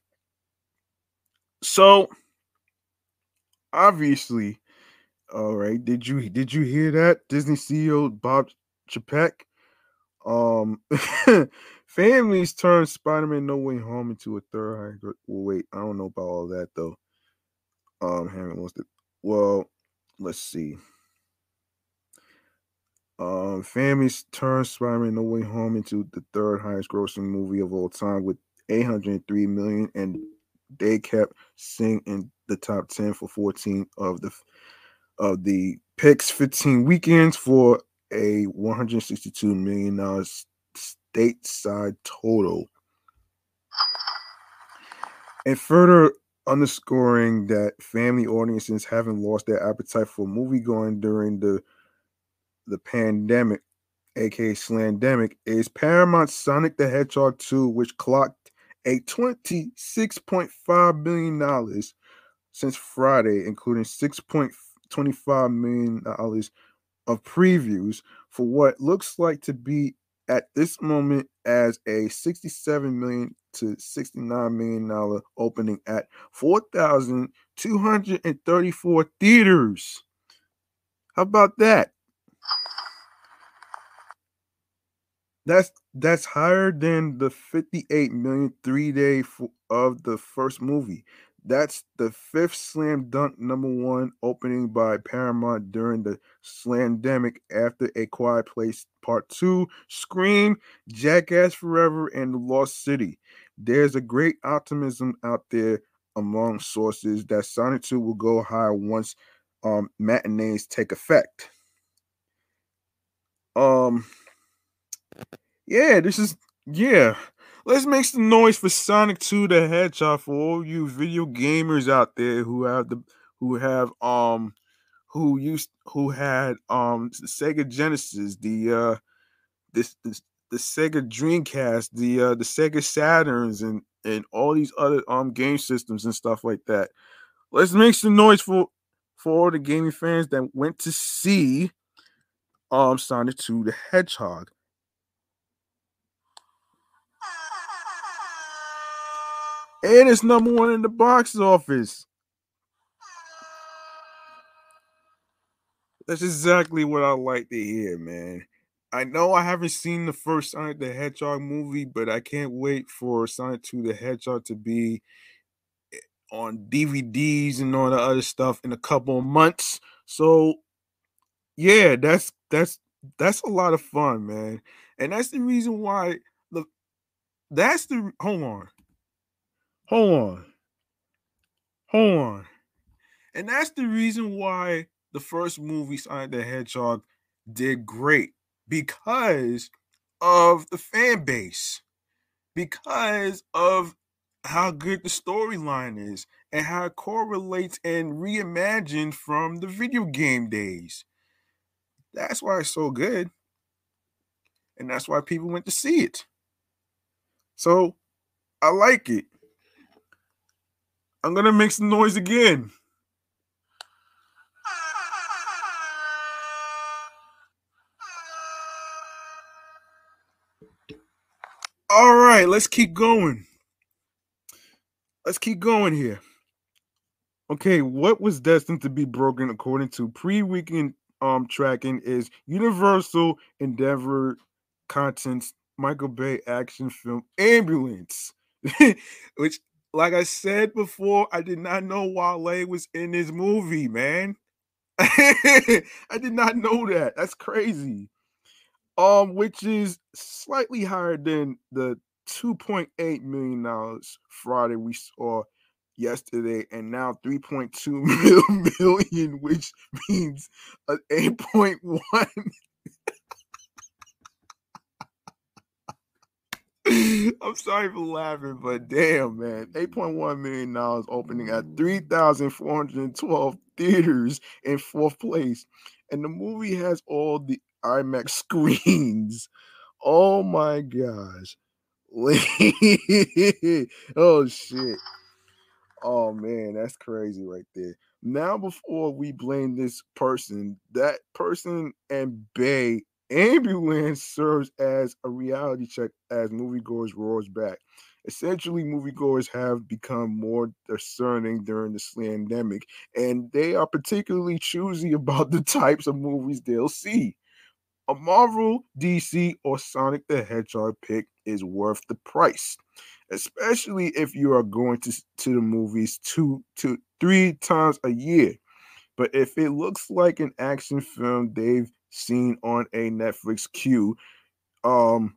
So obviously, all right. Did you did you hear that Disney CEO Bob Chapek? Um, families turned Spider-Man No Way Home into a third. Well, wait, I don't know about all that though. Um, haven't lost it. Well, let's see. Um, families turn Spider-Man No Way Home into the third highest grossing movie of all time with 803 million, and they kept Sing in the top 10 for 14 of the of the picks 15 weekends for a 162 million dollars stateside total. And further underscoring that family audiences haven't lost their appetite for movie going during the the pandemic, aka Slandemic, is Paramount Sonic the Hedgehog 2, which clocked a $26.5 billion since Friday, including $6.25 million of previews for what looks like to be at this moment as a 67 million to 69 million dollar opening at 4,234 theaters. How about that? That's that's higher than the 58 million three day f- of the first movie. That's the fifth slam dunk number one opening by Paramount during the slamdemic after A Quiet Place Part 2, Scream, Jackass Forever, and The Lost City. There's a great optimism out there among sources that Sonic 2 will go higher once um, matinees take effect. Um yeah, this is yeah. Let's make some noise for Sonic 2 the Hedgehog for all you video gamers out there who have the who have um who used who had um Sega Genesis, the uh this, this the Sega Dreamcast, the uh the Sega Saturns and and all these other um game systems and stuff like that. Let's make some noise for for all the gaming fans that went to see um Sonic 2 the Hedgehog. And it's number one in the box office. That's exactly what I like to hear, man. I know I haven't seen the first Sonic the Hedgehog movie, but I can't wait for Sonic 2 the Hedgehog to be eh, on DVDs and all the other stuff in a couple of months. So yeah, that's that's that's a lot of fun, man. And that's the reason why the that's the hold on. Hold on. Hold on. And that's the reason why the first movie, Sonic the Hedgehog, did great because of the fan base, because of how good the storyline is, and how it correlates and reimagined from the video game days. That's why it's so good. And that's why people went to see it. So I like it. I'm gonna make some noise again. All right, let's keep going. Let's keep going here. Okay, what was destined to be broken according to pre-weekend um tracking is Universal Endeavor Content's Michael Bay action film Ambulance, which like I said before, I did not know Wale was in this movie, man. I did not know that. That's crazy. Um, which is slightly higher than the 2.8 million dollars Friday we saw yesterday, and now 3.2 million, which means an 8.1 I'm sorry for laughing, but damn, man. $8.1 million opening at 3,412 theaters in fourth place. And the movie has all the IMAX screens. Oh my gosh. oh shit. Oh man, that's crazy right there. Now, before we blame this person, that person and Bay ambulance serves as a reality check as moviegoers roars back. Essentially, moviegoers have become more discerning during the pandemic, and they are particularly choosy about the types of movies they'll see. A Marvel, DC, or Sonic the Hedgehog pick is worth the price, especially if you are going to, to the movies two to three times a year. But if it looks like an action film they've seen on a Netflix queue, um,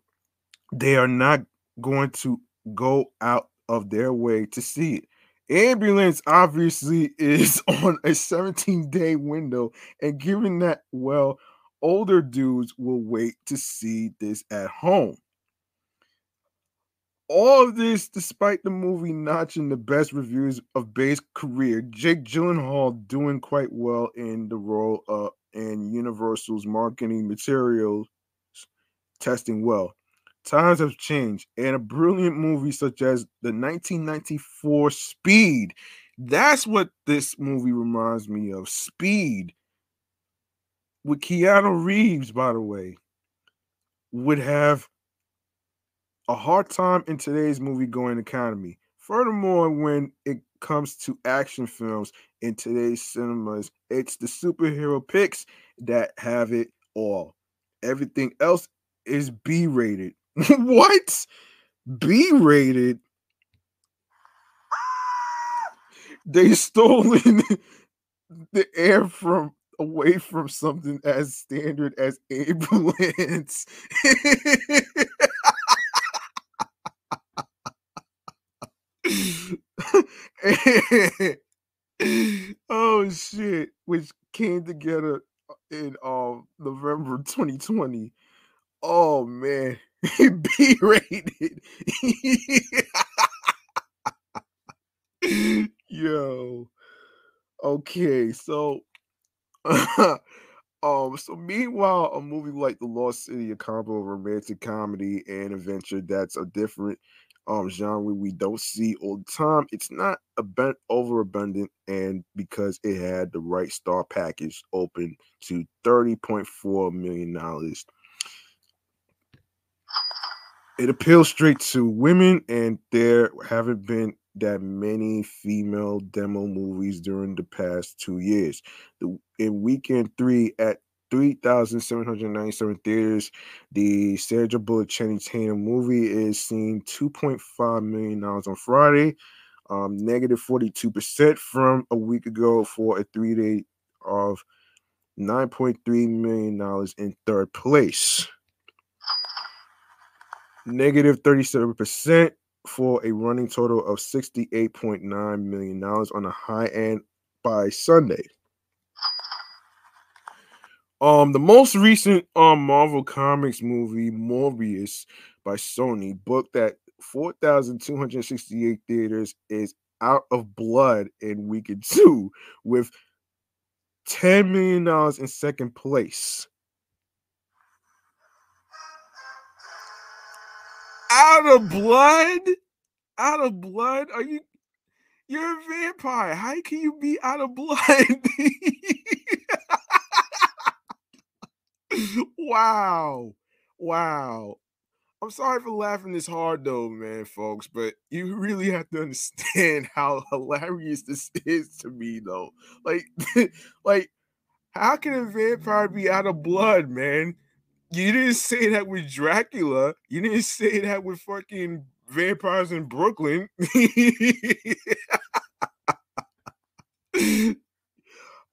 they are not going to go out of their way to see it. Ambulance obviously is on a 17 day window, and given that, well, older dudes will wait to see this at home. All of this, despite the movie notching the best reviews of Bay's career, Jake Gyllenhaal doing quite well in the role uh, in Universal's marketing materials testing well. Times have changed, and a brilliant movie such as the 1994 Speed. That's what this movie reminds me of. Speed with Keanu Reeves, by the way, would have a hard time in today's movie going economy. Furthermore, when it comes to action films in today's cinemas, it's the superhero picks that have it all. Everything else is B rated. what? B rated? They stolen the air from away from something as standard as ambulance. oh shit, which came together in um November 2020. Oh man, B rated. Yo. Okay, so um, so meanwhile, a movie like The Lost City, a combo of romantic comedy and adventure that's a different um genre we don't see all the time. It's not a bit overabundant, and because it had the right star package open to $30.4 million. It appeals straight to women, and there haven't been that many female demo movies during the past two years. The, in weekend three at 3,797 theaters, the Sandra Bullock Channing Tatum movie is seeing $2.5 million on Friday, um, negative 42% from a week ago for a three day of $9.3 million in third place. Negative 37% for a running total of $68.9 million on the high end by Sunday. Um, the most recent um Marvel Comics movie, Morbius by Sony, booked at 4,268 theaters, is out of blood in weekend two with $10 million in second place. out of blood? Out of blood? Are you you're a vampire. How can you be out of blood? wow. Wow. I'm sorry for laughing this hard though, man, folks, but you really have to understand how hilarious this is to me though. Like like how can a vampire be out of blood, man? You didn't say that with Dracula. You didn't say that with fucking vampires in Brooklyn.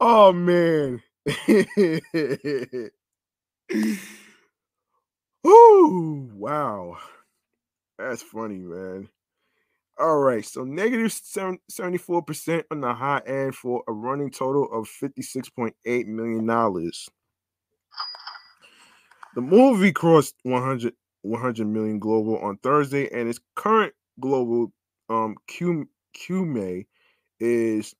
oh man. Ooh, wow. That's funny, man. All right, so negative 74% on the high end for a running total of $56.8 million. The movie crossed 100, 100 million global on Thursday, and its current global um Q, QMA is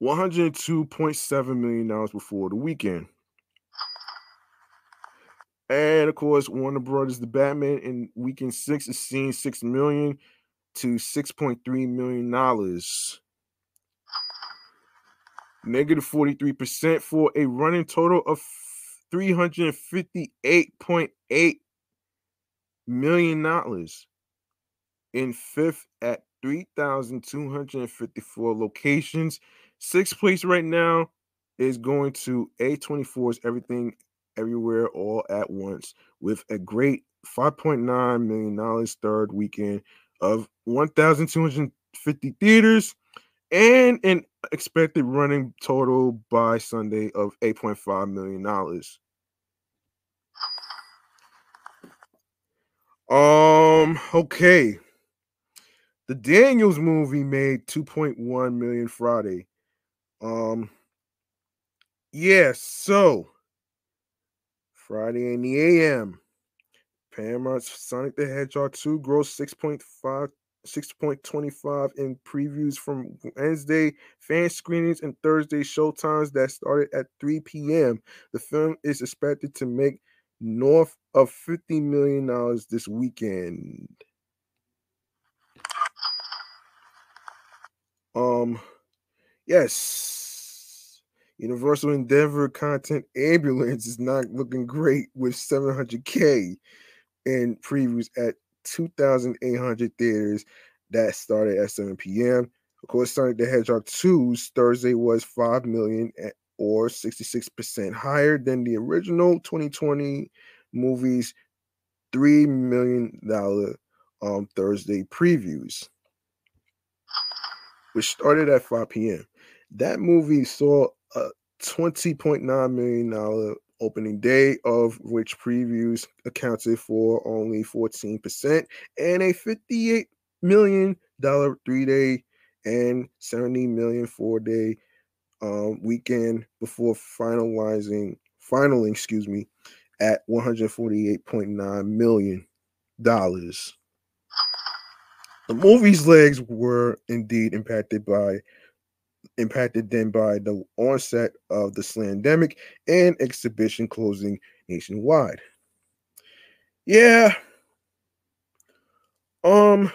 $102.7 million before the weekend. And of course, Warner Brothers, The Batman in weekend six is seeing six million to six point three million dollars. Negative 43% for a running total of $358.8 million. In fifth at 3,254 locations. Sixth place right now is going to A24's Everything Everywhere All at Once with a great $5.9 million third weekend of 1,250 theaters and an expected running total by Sunday of $8.5 million. Um, okay. The Daniels movie made 2.1 million Friday. Um, yeah, so Friday in the AM. Paramount's Sonic the Hedgehog 2 grossed 6.5 6.25 in previews from Wednesday fan screenings and Thursday showtimes that started at 3 p.m. The film is expected to make north of 50 million dollars this weekend. Um yes. Universal Endeavor content ambulance is not looking great with 700k in previews at 2,800 theaters that started at 7 p.m. Of course, Sonic the Hedgehog 2's Thursday was 5 million or 66% higher than the original 2020 movie's $3 million um, Thursday previews, which started at 5 p.m. That movie saw a $20.9 million opening day, of which previews accounted for only 14%, and a $58 million three day and 70 million four day um, weekend before finalizing, finaling, excuse me, at 148.9 million dollars. The movie's legs were indeed impacted by impacted then by the onset of the slandemic and exhibition closing nationwide. Yeah. Um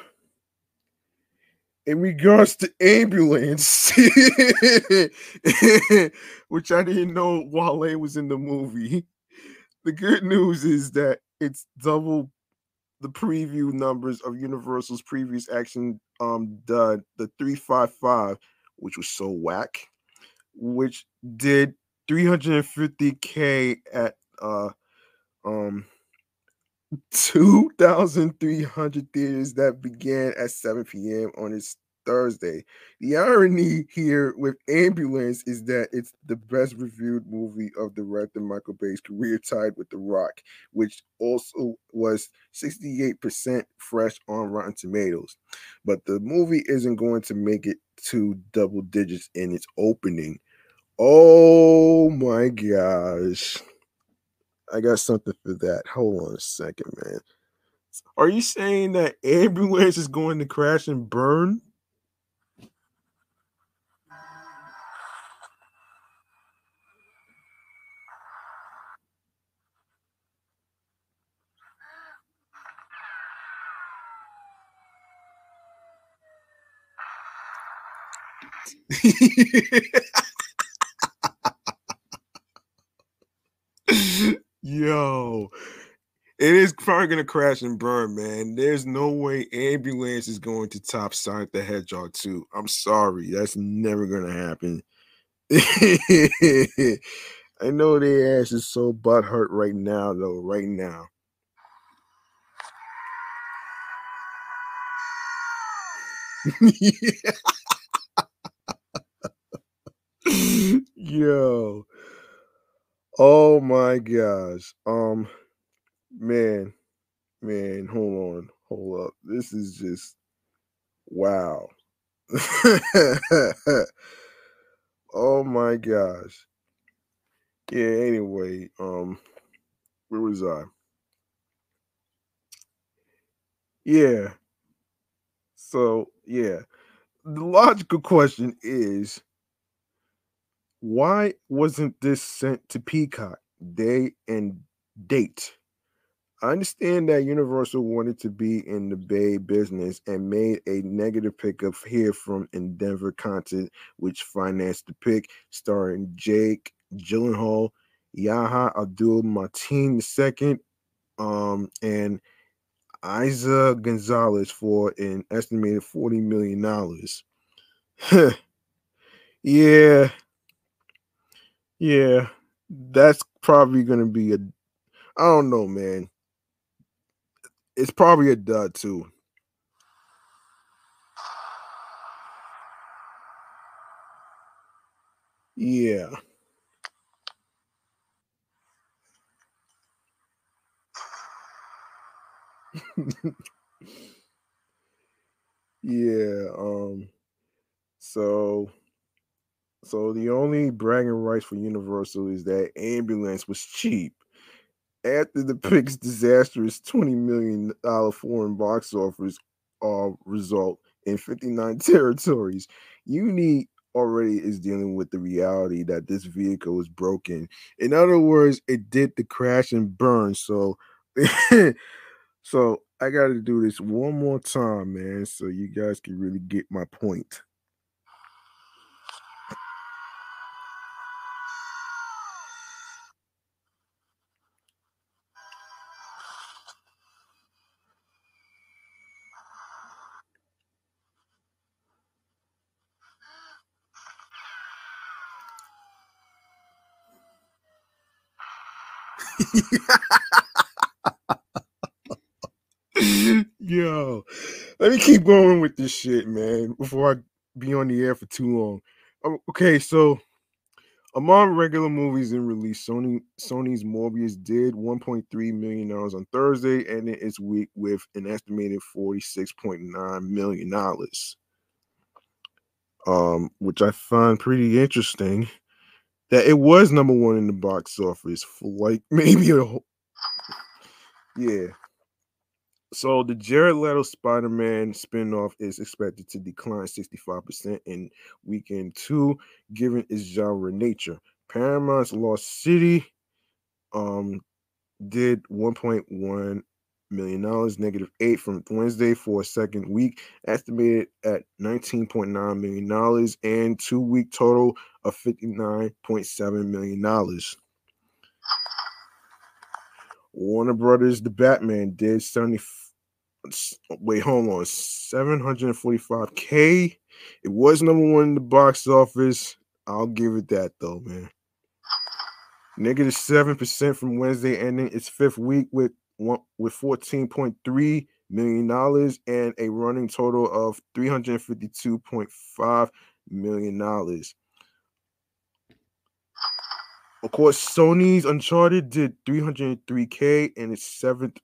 in regards to ambulance, which I didn't know Wale was in the movie. The good news is that it's double the preview numbers of Universal's previous action um the the 355 which was so whack, which did 350k at uh um 2,300 theaters that began at 7 p.m. on its Thursday. The irony here with Ambulance is that it's the best reviewed movie of director Michael Bay's career, tied with The Rock, which also was 68% fresh on Rotten Tomatoes. But the movie isn't going to make it to double digits in its opening. Oh my gosh. I got something for that. Hold on a second, man. Are you saying that ambulance is going to crash and burn? Yo, it is probably gonna crash and burn, man. There's no way ambulance is going to top Sonic the Hedgehog 2. I'm sorry, that's never gonna happen. I know their ass is so butthurt right now, though. Right now. Yo. Oh my gosh. Um man, man, hold on, hold up. This is just wow. oh my gosh. Yeah, anyway, um where was I? Yeah. So, yeah. The logical question is why wasn't this sent to Peacock day and date? I understand that Universal wanted to be in the Bay business and made a negative pickup here from Endeavor Content, which financed the pick, starring Jake Gyllenhaal, Yahya Abdul Mateen II, um, and Eiza Gonzalez for an estimated $40 million. yeah. Yeah. That's probably to be a, I don't know, man. It's probably a dud too. Yeah. yeah, um so so the only bragging rights for Universal is that ambulance was cheap. After the pig's disastrous $20 million foreign box office uh, result in 59 territories, Uni already is dealing with the reality that this vehicle is broken. In other words, it did the crash and burn. So so I got to do this one more time, man, so you guys can really get my point. Keep going with this shit, man, before I be on the air for too long. Oh, okay, so among regular movies in release, Sony Sony's Morbius did 1.3 million dollars on Thursday, ending its week with an estimated 46.9 million dollars. Um, which I find pretty interesting that it was number one in the box office for like maybe a whole yeah. So the Jared Leto Spider-Man spinoff is expected to decline 65% in weekend two, given its genre nature. Paramount's Lost City um did 1.1 million dollars, negative eight from Wednesday for a second week, estimated at 19.9 million dollars, and two week total of 59.7 million dollars. Warner Brothers, The Batman did 70. Wait, hold on, 745k. It was number one in the box office. I'll give it that though, man. Negative seven percent from Wednesday, ending its fifth week with one with 14.3 million dollars and a running total of 352.5 million dollars. Of course, Sony's Uncharted did 303k in its seventh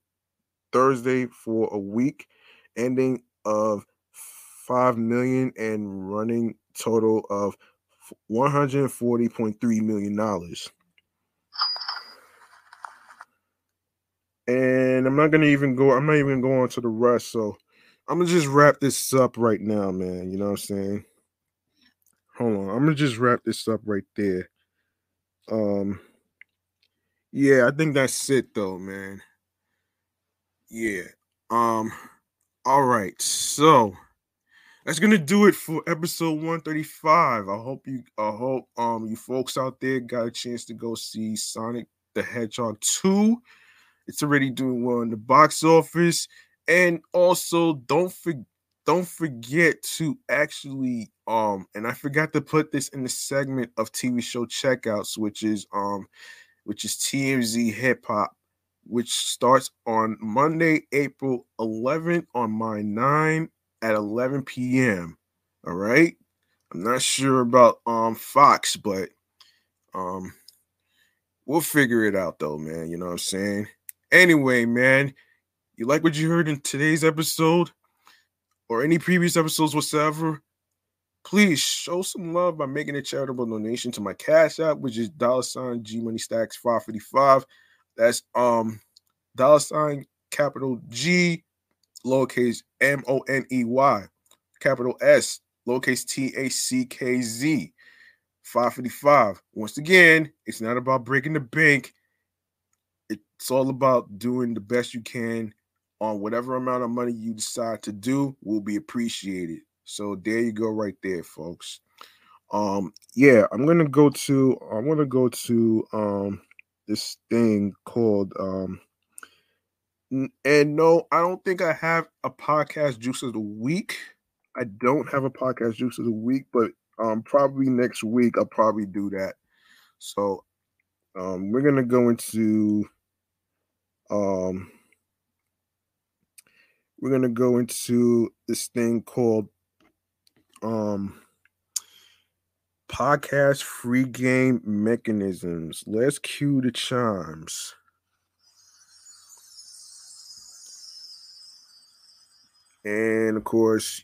Thursday for a week, ending of 5 million and running total of 140.3 million dollars. And I'm not gonna even go, I'm not even going to the rest. So I'm gonna just wrap this up right now, man. You know what I'm saying? Hold on, I'm gonna just wrap this up right there. Um yeah, I think that's it though, man. Yeah. Um all right. So that's gonna do it for episode 135. I hope you I hope um you folks out there got a chance to go see Sonic the Hedgehog 2 it's already doing well in the box office. And also don't forget don't forget to actually um and I forgot to put this in the segment of TV show checkouts, which is um which is TMZ hip hop, which starts on Monday, April 11th on my 9 at 11 p.m. All right. I'm not sure about um Fox, but um we'll figure it out though, man. You know what I'm saying? Anyway, man, you like what you heard in today's episode or any previous episodes whatsoever? Please show some love by making a charitable donation to my cash app, which is dollar sign G Money Stackz 555. That's um dollar sign capital G lowercase M O N E Y capital S lowercase T A C K Z 555. Once again, it's not about breaking the bank. It's all about doing the best you can on whatever amount of money you decide to do will be appreciated. So there you go, right there, folks. Um, yeah, I'm gonna go to I want to go to um this thing called um and no, I don't think I have a podcast juice of the week. I don't have a podcast juice of the week, but um probably next week I'll probably do that. So um we're gonna go into um we're gonna go into this thing called um podcast free game mechanisms. Let's cue the chimes. And of course,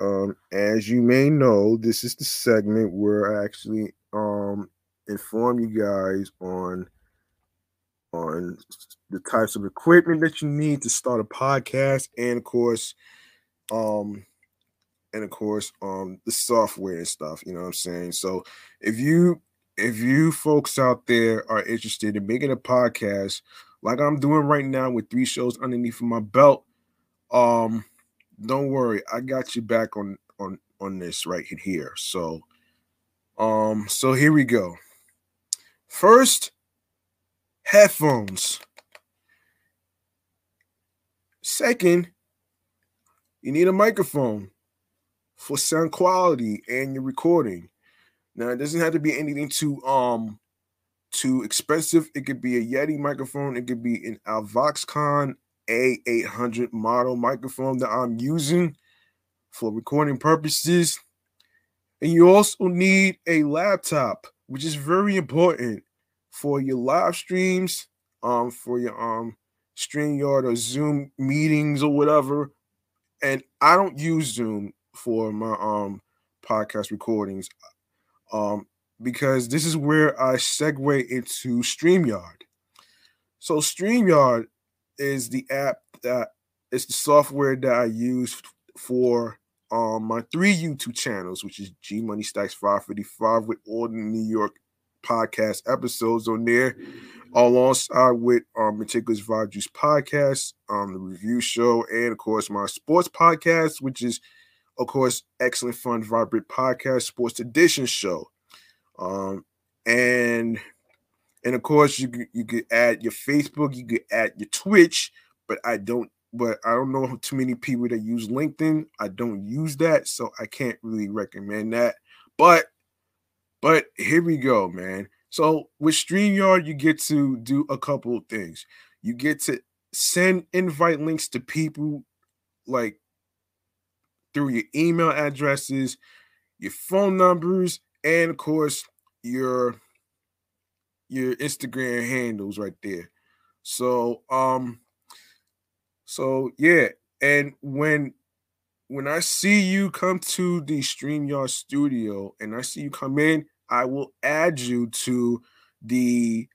um, as you may know, this is the segment where I actually um, inform you guys on on the types of equipment that you need to start a podcast, and of course, um, and of course, um, the software and stuff. You know what I'm saying? So if you if you folks out there are interested in making a podcast like I'm doing right now with three shows underneath my belt, um, don't worry, I got you back on on on this right here. So, um, so here we go. First, headphones. Second, you need a microphone for sound quality and your recording. Now, it doesn't have to be anything too um too expensive. It could be a Yeti microphone. It could be an Avoxcon A800 model microphone that I'm using for recording purposes. And you also need a laptop, which is very important for your live streams, um, for your um StreamYard or Zoom meetings or whatever. And I don't use Zoom for my um podcast recordings. Um, because this is where I segue into StreamYard. So StreamYard is the app that is the software that I use for um my three YouTube channels, which is G Money Stackz 555 with all the New York podcast episodes on there, alongside with um Meticulous Vibe Juice podcast, um the review show, and of course my sports podcast, which is of course excellent fun vibrant podcast sports edition show. Um and and of course you you could add your Facebook, you could add your Twitch, but I don't but I don't know too many people that use LinkedIn. I don't use that, so I can't really recommend that. But but here we go, man. So with StreamYard, you get to do a couple of things. You get to send invite links to people like through your email addresses, your phone numbers, and of course your your Instagram handles right there. So um so yeah, and when when I see you come to the StreamYard studio and I see you come in, I will add you to the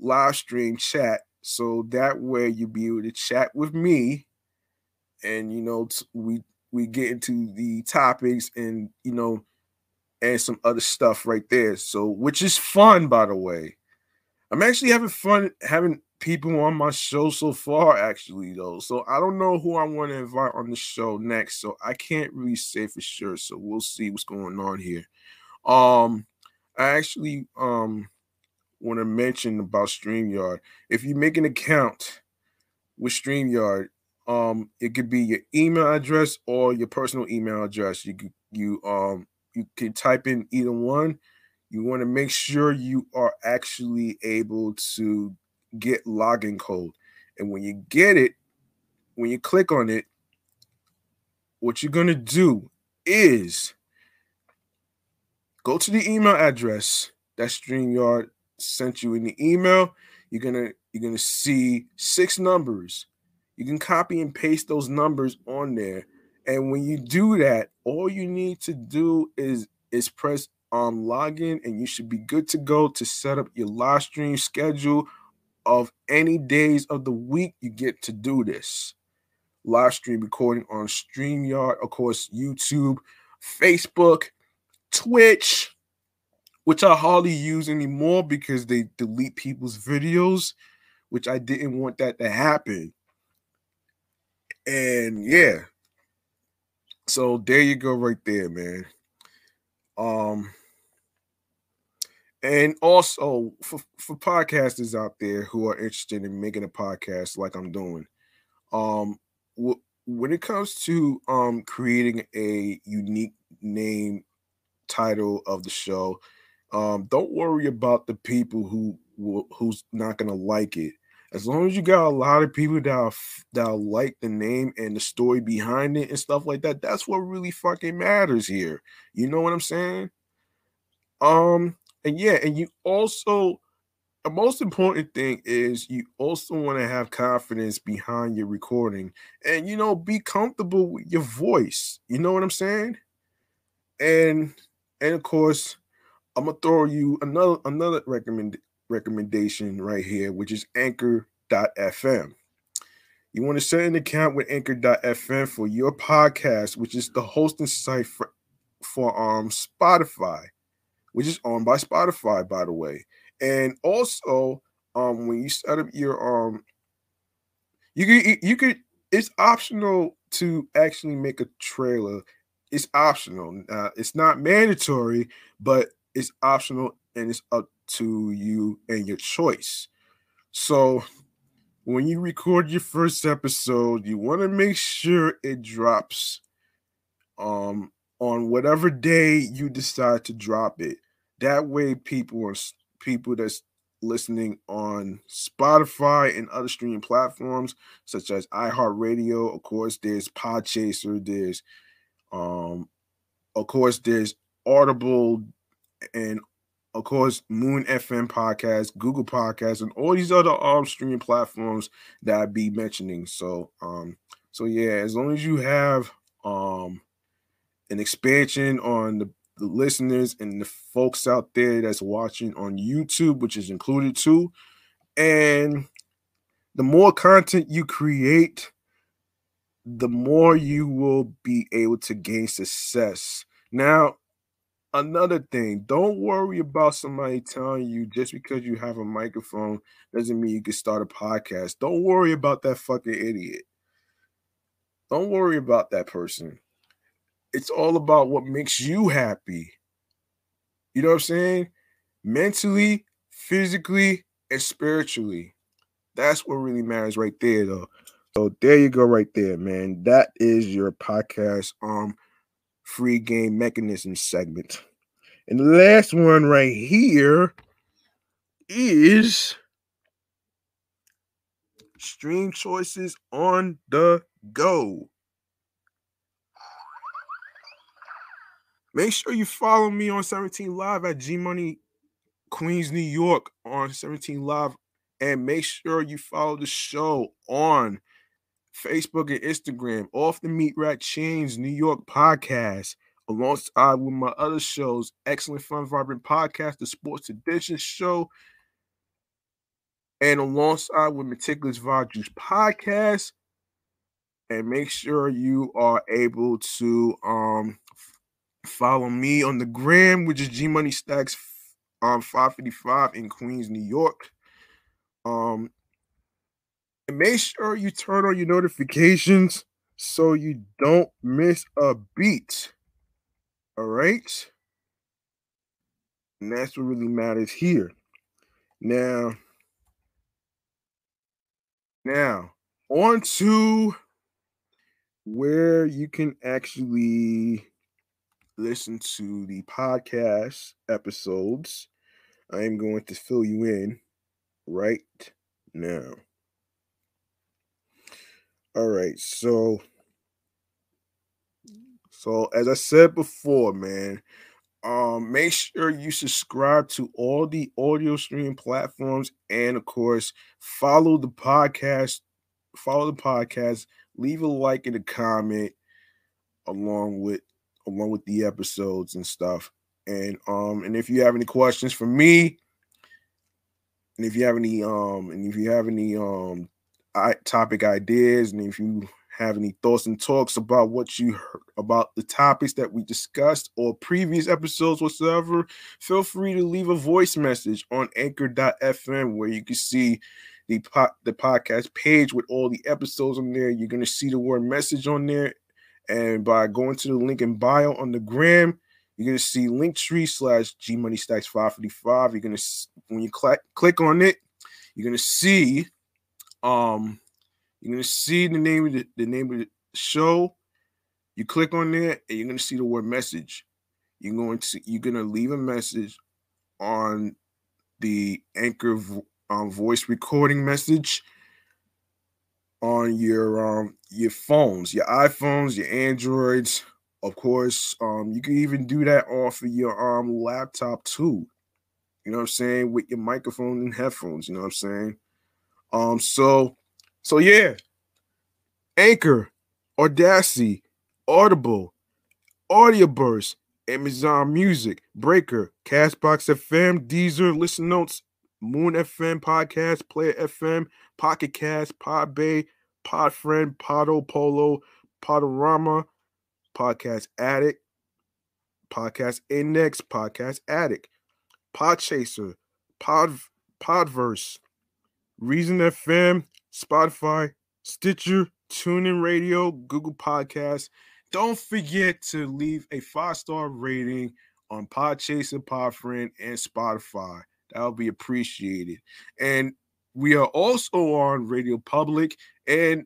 live stream chat so that way you'll be able to chat with me and you know we we get into the topics and you know and some other stuff right there. So which is fun by the way. I'm actually having fun having people on my show so far actually though. So i don't know who i want to invite on the show next so i can't really say for sure. So we'll see what's going on here. Um I actually um want to mention about StreamYard. If you make an account with StreamYard, um, it could be your email address or your personal email address. You you um you can type in either one. You want to make sure you are actually able to get login code. And when you get it, when you click on it, what you're gonna do is go to the email address that StreamYard sent you in the email. You're gonna you're gonna see six numbers. You can copy and paste those numbers on there. And when you do that, all you need to do is is press um login and you should be good to go to set up your live stream schedule of any days of the week you get to do this. Live stream recording on StreamYard, of course, YouTube, Facebook, Twitch, which I hardly use anymore because they delete people's videos, which I didn't want that to happen. And yeah. So there you go right there, man. Um and also for, for podcasters out there who are interested in making a podcast like I'm doing, um, when it comes to um creating a unique name title of the show, um, don't worry about the people who who's not gonna like it. As long as you got a lot of people that that like the name and the story behind it and stuff like that, that's what really fucking matters here. You know what I'm saying? Um, and yeah, and you also the most important thing is you also want to have confidence behind your recording and you know be comfortable with your voice you know what i'm saying and and of course i'm gonna throw you another another recommend recommendation right here which is anchor.fm you want to set an account with anchor.fm for your podcast which is the hosting site for for um spotify which is owned by Spotify, by the way. And also, um, when you set up your um, you could you could it's optional to actually make a trailer. It's optional. Uh, it's not mandatory, but it's optional and it's up to you and your choice. So when you record your first episode, you want to make sure it drops um on whatever day you decide to drop it. That way, people are people that's listening on Spotify and other streaming platforms such as iHeartRadio. Of course, there's Podchaser. There's, um, of course, there's Audible, and of course, Moon FM podcast, Google Podcast, and all these other um streaming platforms that I be mentioning. So, um, so yeah, as long as you have um an expansion on the the listeners and the folks out there that's watching on YouTube, which is included too. And the more content you create, the more you will be able to gain success. Now, another thing, don't worry about somebody telling you just because you have a microphone doesn't mean you can start a podcast. Don't worry about that fucking idiot. Don't worry about that person it's all about what makes you happy. You know what I'm saying? Mentally, physically, and spiritually. That's what really matters right there, though. So there you go, right there, man. That is your podcast um free game mechanism segment. And the last one right here is stream choices on the go. Make sure you follow me on 17 Live at G Money Queens, New York on 17 Live. And make sure you follow the show on Facebook and Instagram, Off the Meat Rack Chainz New York podcast, alongside with my other shows, Excellent Fun Vibrant Podcast, the Sports Edition Show, and alongside with Meticulous Vibe Juice Podcast. And make sure you are able to um Follow me on the gram, which is G Money Stackz on um, 555 in Queens, New York. Um, and make sure you turn on your notifications so you don't miss a beat. All right. And that's what really matters here. Now, now on to where you can actually listen to the podcast episodes, I am going to fill you in right now. All right, so So as I said before, man, um, make sure you subscribe to all the audio streaming platforms and of course follow the podcast. Follow the podcast, leave a like and a comment along with along with the episodes and stuff. And um, and if you have any questions for me, and if you have any um, and if you have any um topic ideas, and if you have any thoughts and talks about what you heard about the topics that we discussed or previous episodes whatsoever, feel free to leave a voice message on anchor.fm where you can see the po- the podcast page with all the episodes on there. You're gonna see the word message on there. And by going to the link in bio on the gram, you're gonna see Linktree slash G Money Stackz 555. You're gonna when you click click on it, you're gonna see um you're gonna see the name of the, the name of the show. You click on there and you're gonna see the word message. You're going to you're gonna leave a message on the anchor um, voice recording message on your um your phones, your iPhones, your Androids. Of course, um, you can even do that off of your um laptop too. You know what I'm saying? With your microphone and headphones, you know what I'm saying? Um, so so yeah, Anchor, Audacity, Audible, Audioburst, Amazon Music, Breaker, Castbox FM, Deezer, Listen Notes, Moon FM Podcast, Player FM, Pocket Cast, Podbay, Podfriend, Podo Polo, Podurama, Podcast Addict, Podcast Index, Podcast Addict, Podchaser, Pod Podverse, Reason FM, Spotify, Stitcher, TuneIn Radio, Google Podcasts. Don't forget to leave a five star rating on Podchaser, Podfriend, and Spotify. That'll be appreciated. And we are also on Radio Public and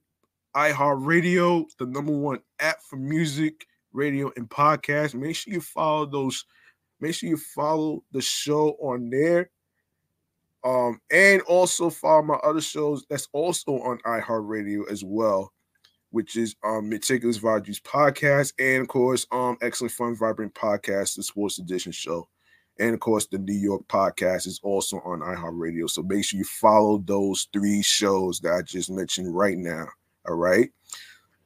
iHeartRadio, the number one app for music, radio, and podcast. Make sure you follow those. Make sure you follow the show on there. Um, and also follow my other shows that's also on iHeartRadio as well, which is um Meticulous Values Podcast, and of course, um Excellent Fun Vibrant Podcast, the Sports Edition show. And of course, the New York podcast is also on iHeartRadio. So make sure you follow those three shows that I just mentioned right now. All right.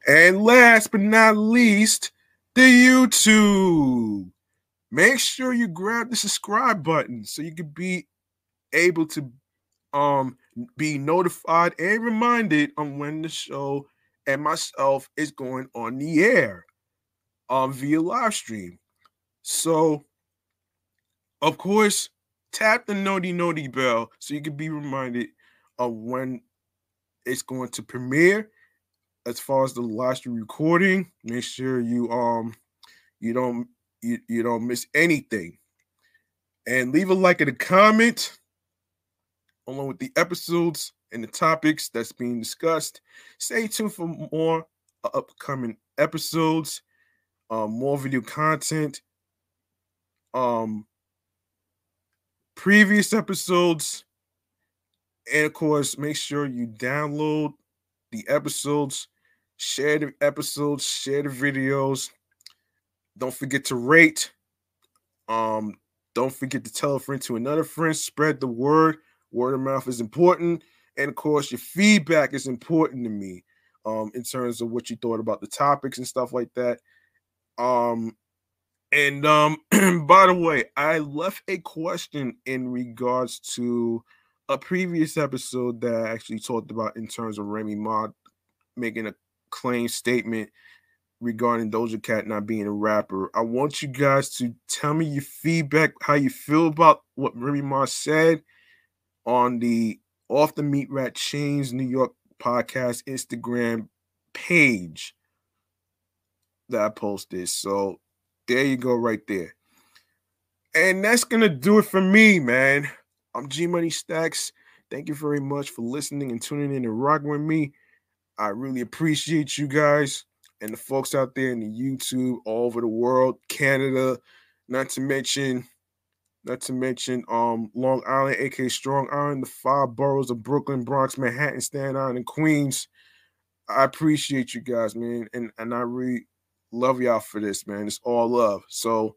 And last but not least, the YouTube. Make sure you grab the subscribe button so you can be able to um be notified and reminded on when the show and myself is going on the air um via live stream. So of course, tap the noti noti bell so you can be reminded of when it's going to premiere. As far as the live stream recording, make sure you um you don't you, you don't miss anything. And leave a like and a comment along with the episodes and the topics that's being discussed. Stay tuned for more upcoming episodes, um, more video content, um, previous episodes. And of course, make sure you download the episodes, share the episodes, share the videos. Don't forget to rate. Um, don't forget to tell a friend to another friend. Spread the word. Word of mouth is important. And of course, your feedback is important to me um, in terms of what you thought about the topics and stuff like that. Um, and um, by the way, I left a question in regards to a previous episode that I actually talked about in terms of Remy Ma making a claim statement regarding Doja Cat not being a rapper. I want you guys to tell me your feedback, how you feel about what Remy Ma said on the Off the Meat Rack Chainz New York podcast Instagram page that I posted. So there you go, right there. And that's gonna do it for me, man. I'm G Money Stackz. Thank you very much for listening and tuning in and rocking with me. I really appreciate you guys and the folks out there in the YouTube all over the world, Canada, not to mention, not to mention um Long Island, aka Strong Island, the five boroughs of Brooklyn, Bronx, Manhattan, Staten Island, and Queens. I appreciate you guys, man, and and I really love y'all for this, man. It's all love. So,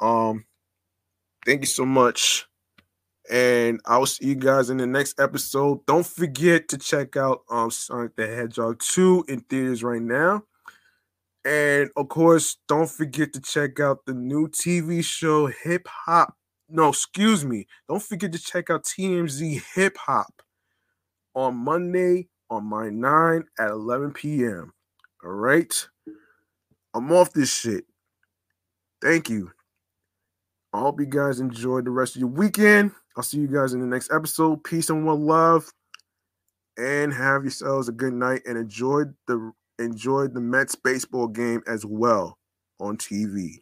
um, thank you so much. And I will see you guys in the next episode. Don't forget to check out um Sonic the Hedgehog 2 in theaters right now. And of course, don't forget to check out the new TV show Hip Hop. No, excuse me. Don't forget to check out TMZ Hip Hop on Monday on my 9 at 11 p.m. All right. I'm off this shit. Thank you. I hope you guys enjoyed the rest of your weekend. I'll see you guys in the next episode. Peace and one love. And have yourselves a good night and enjoy the enjoy the Mets baseball game as well on TV.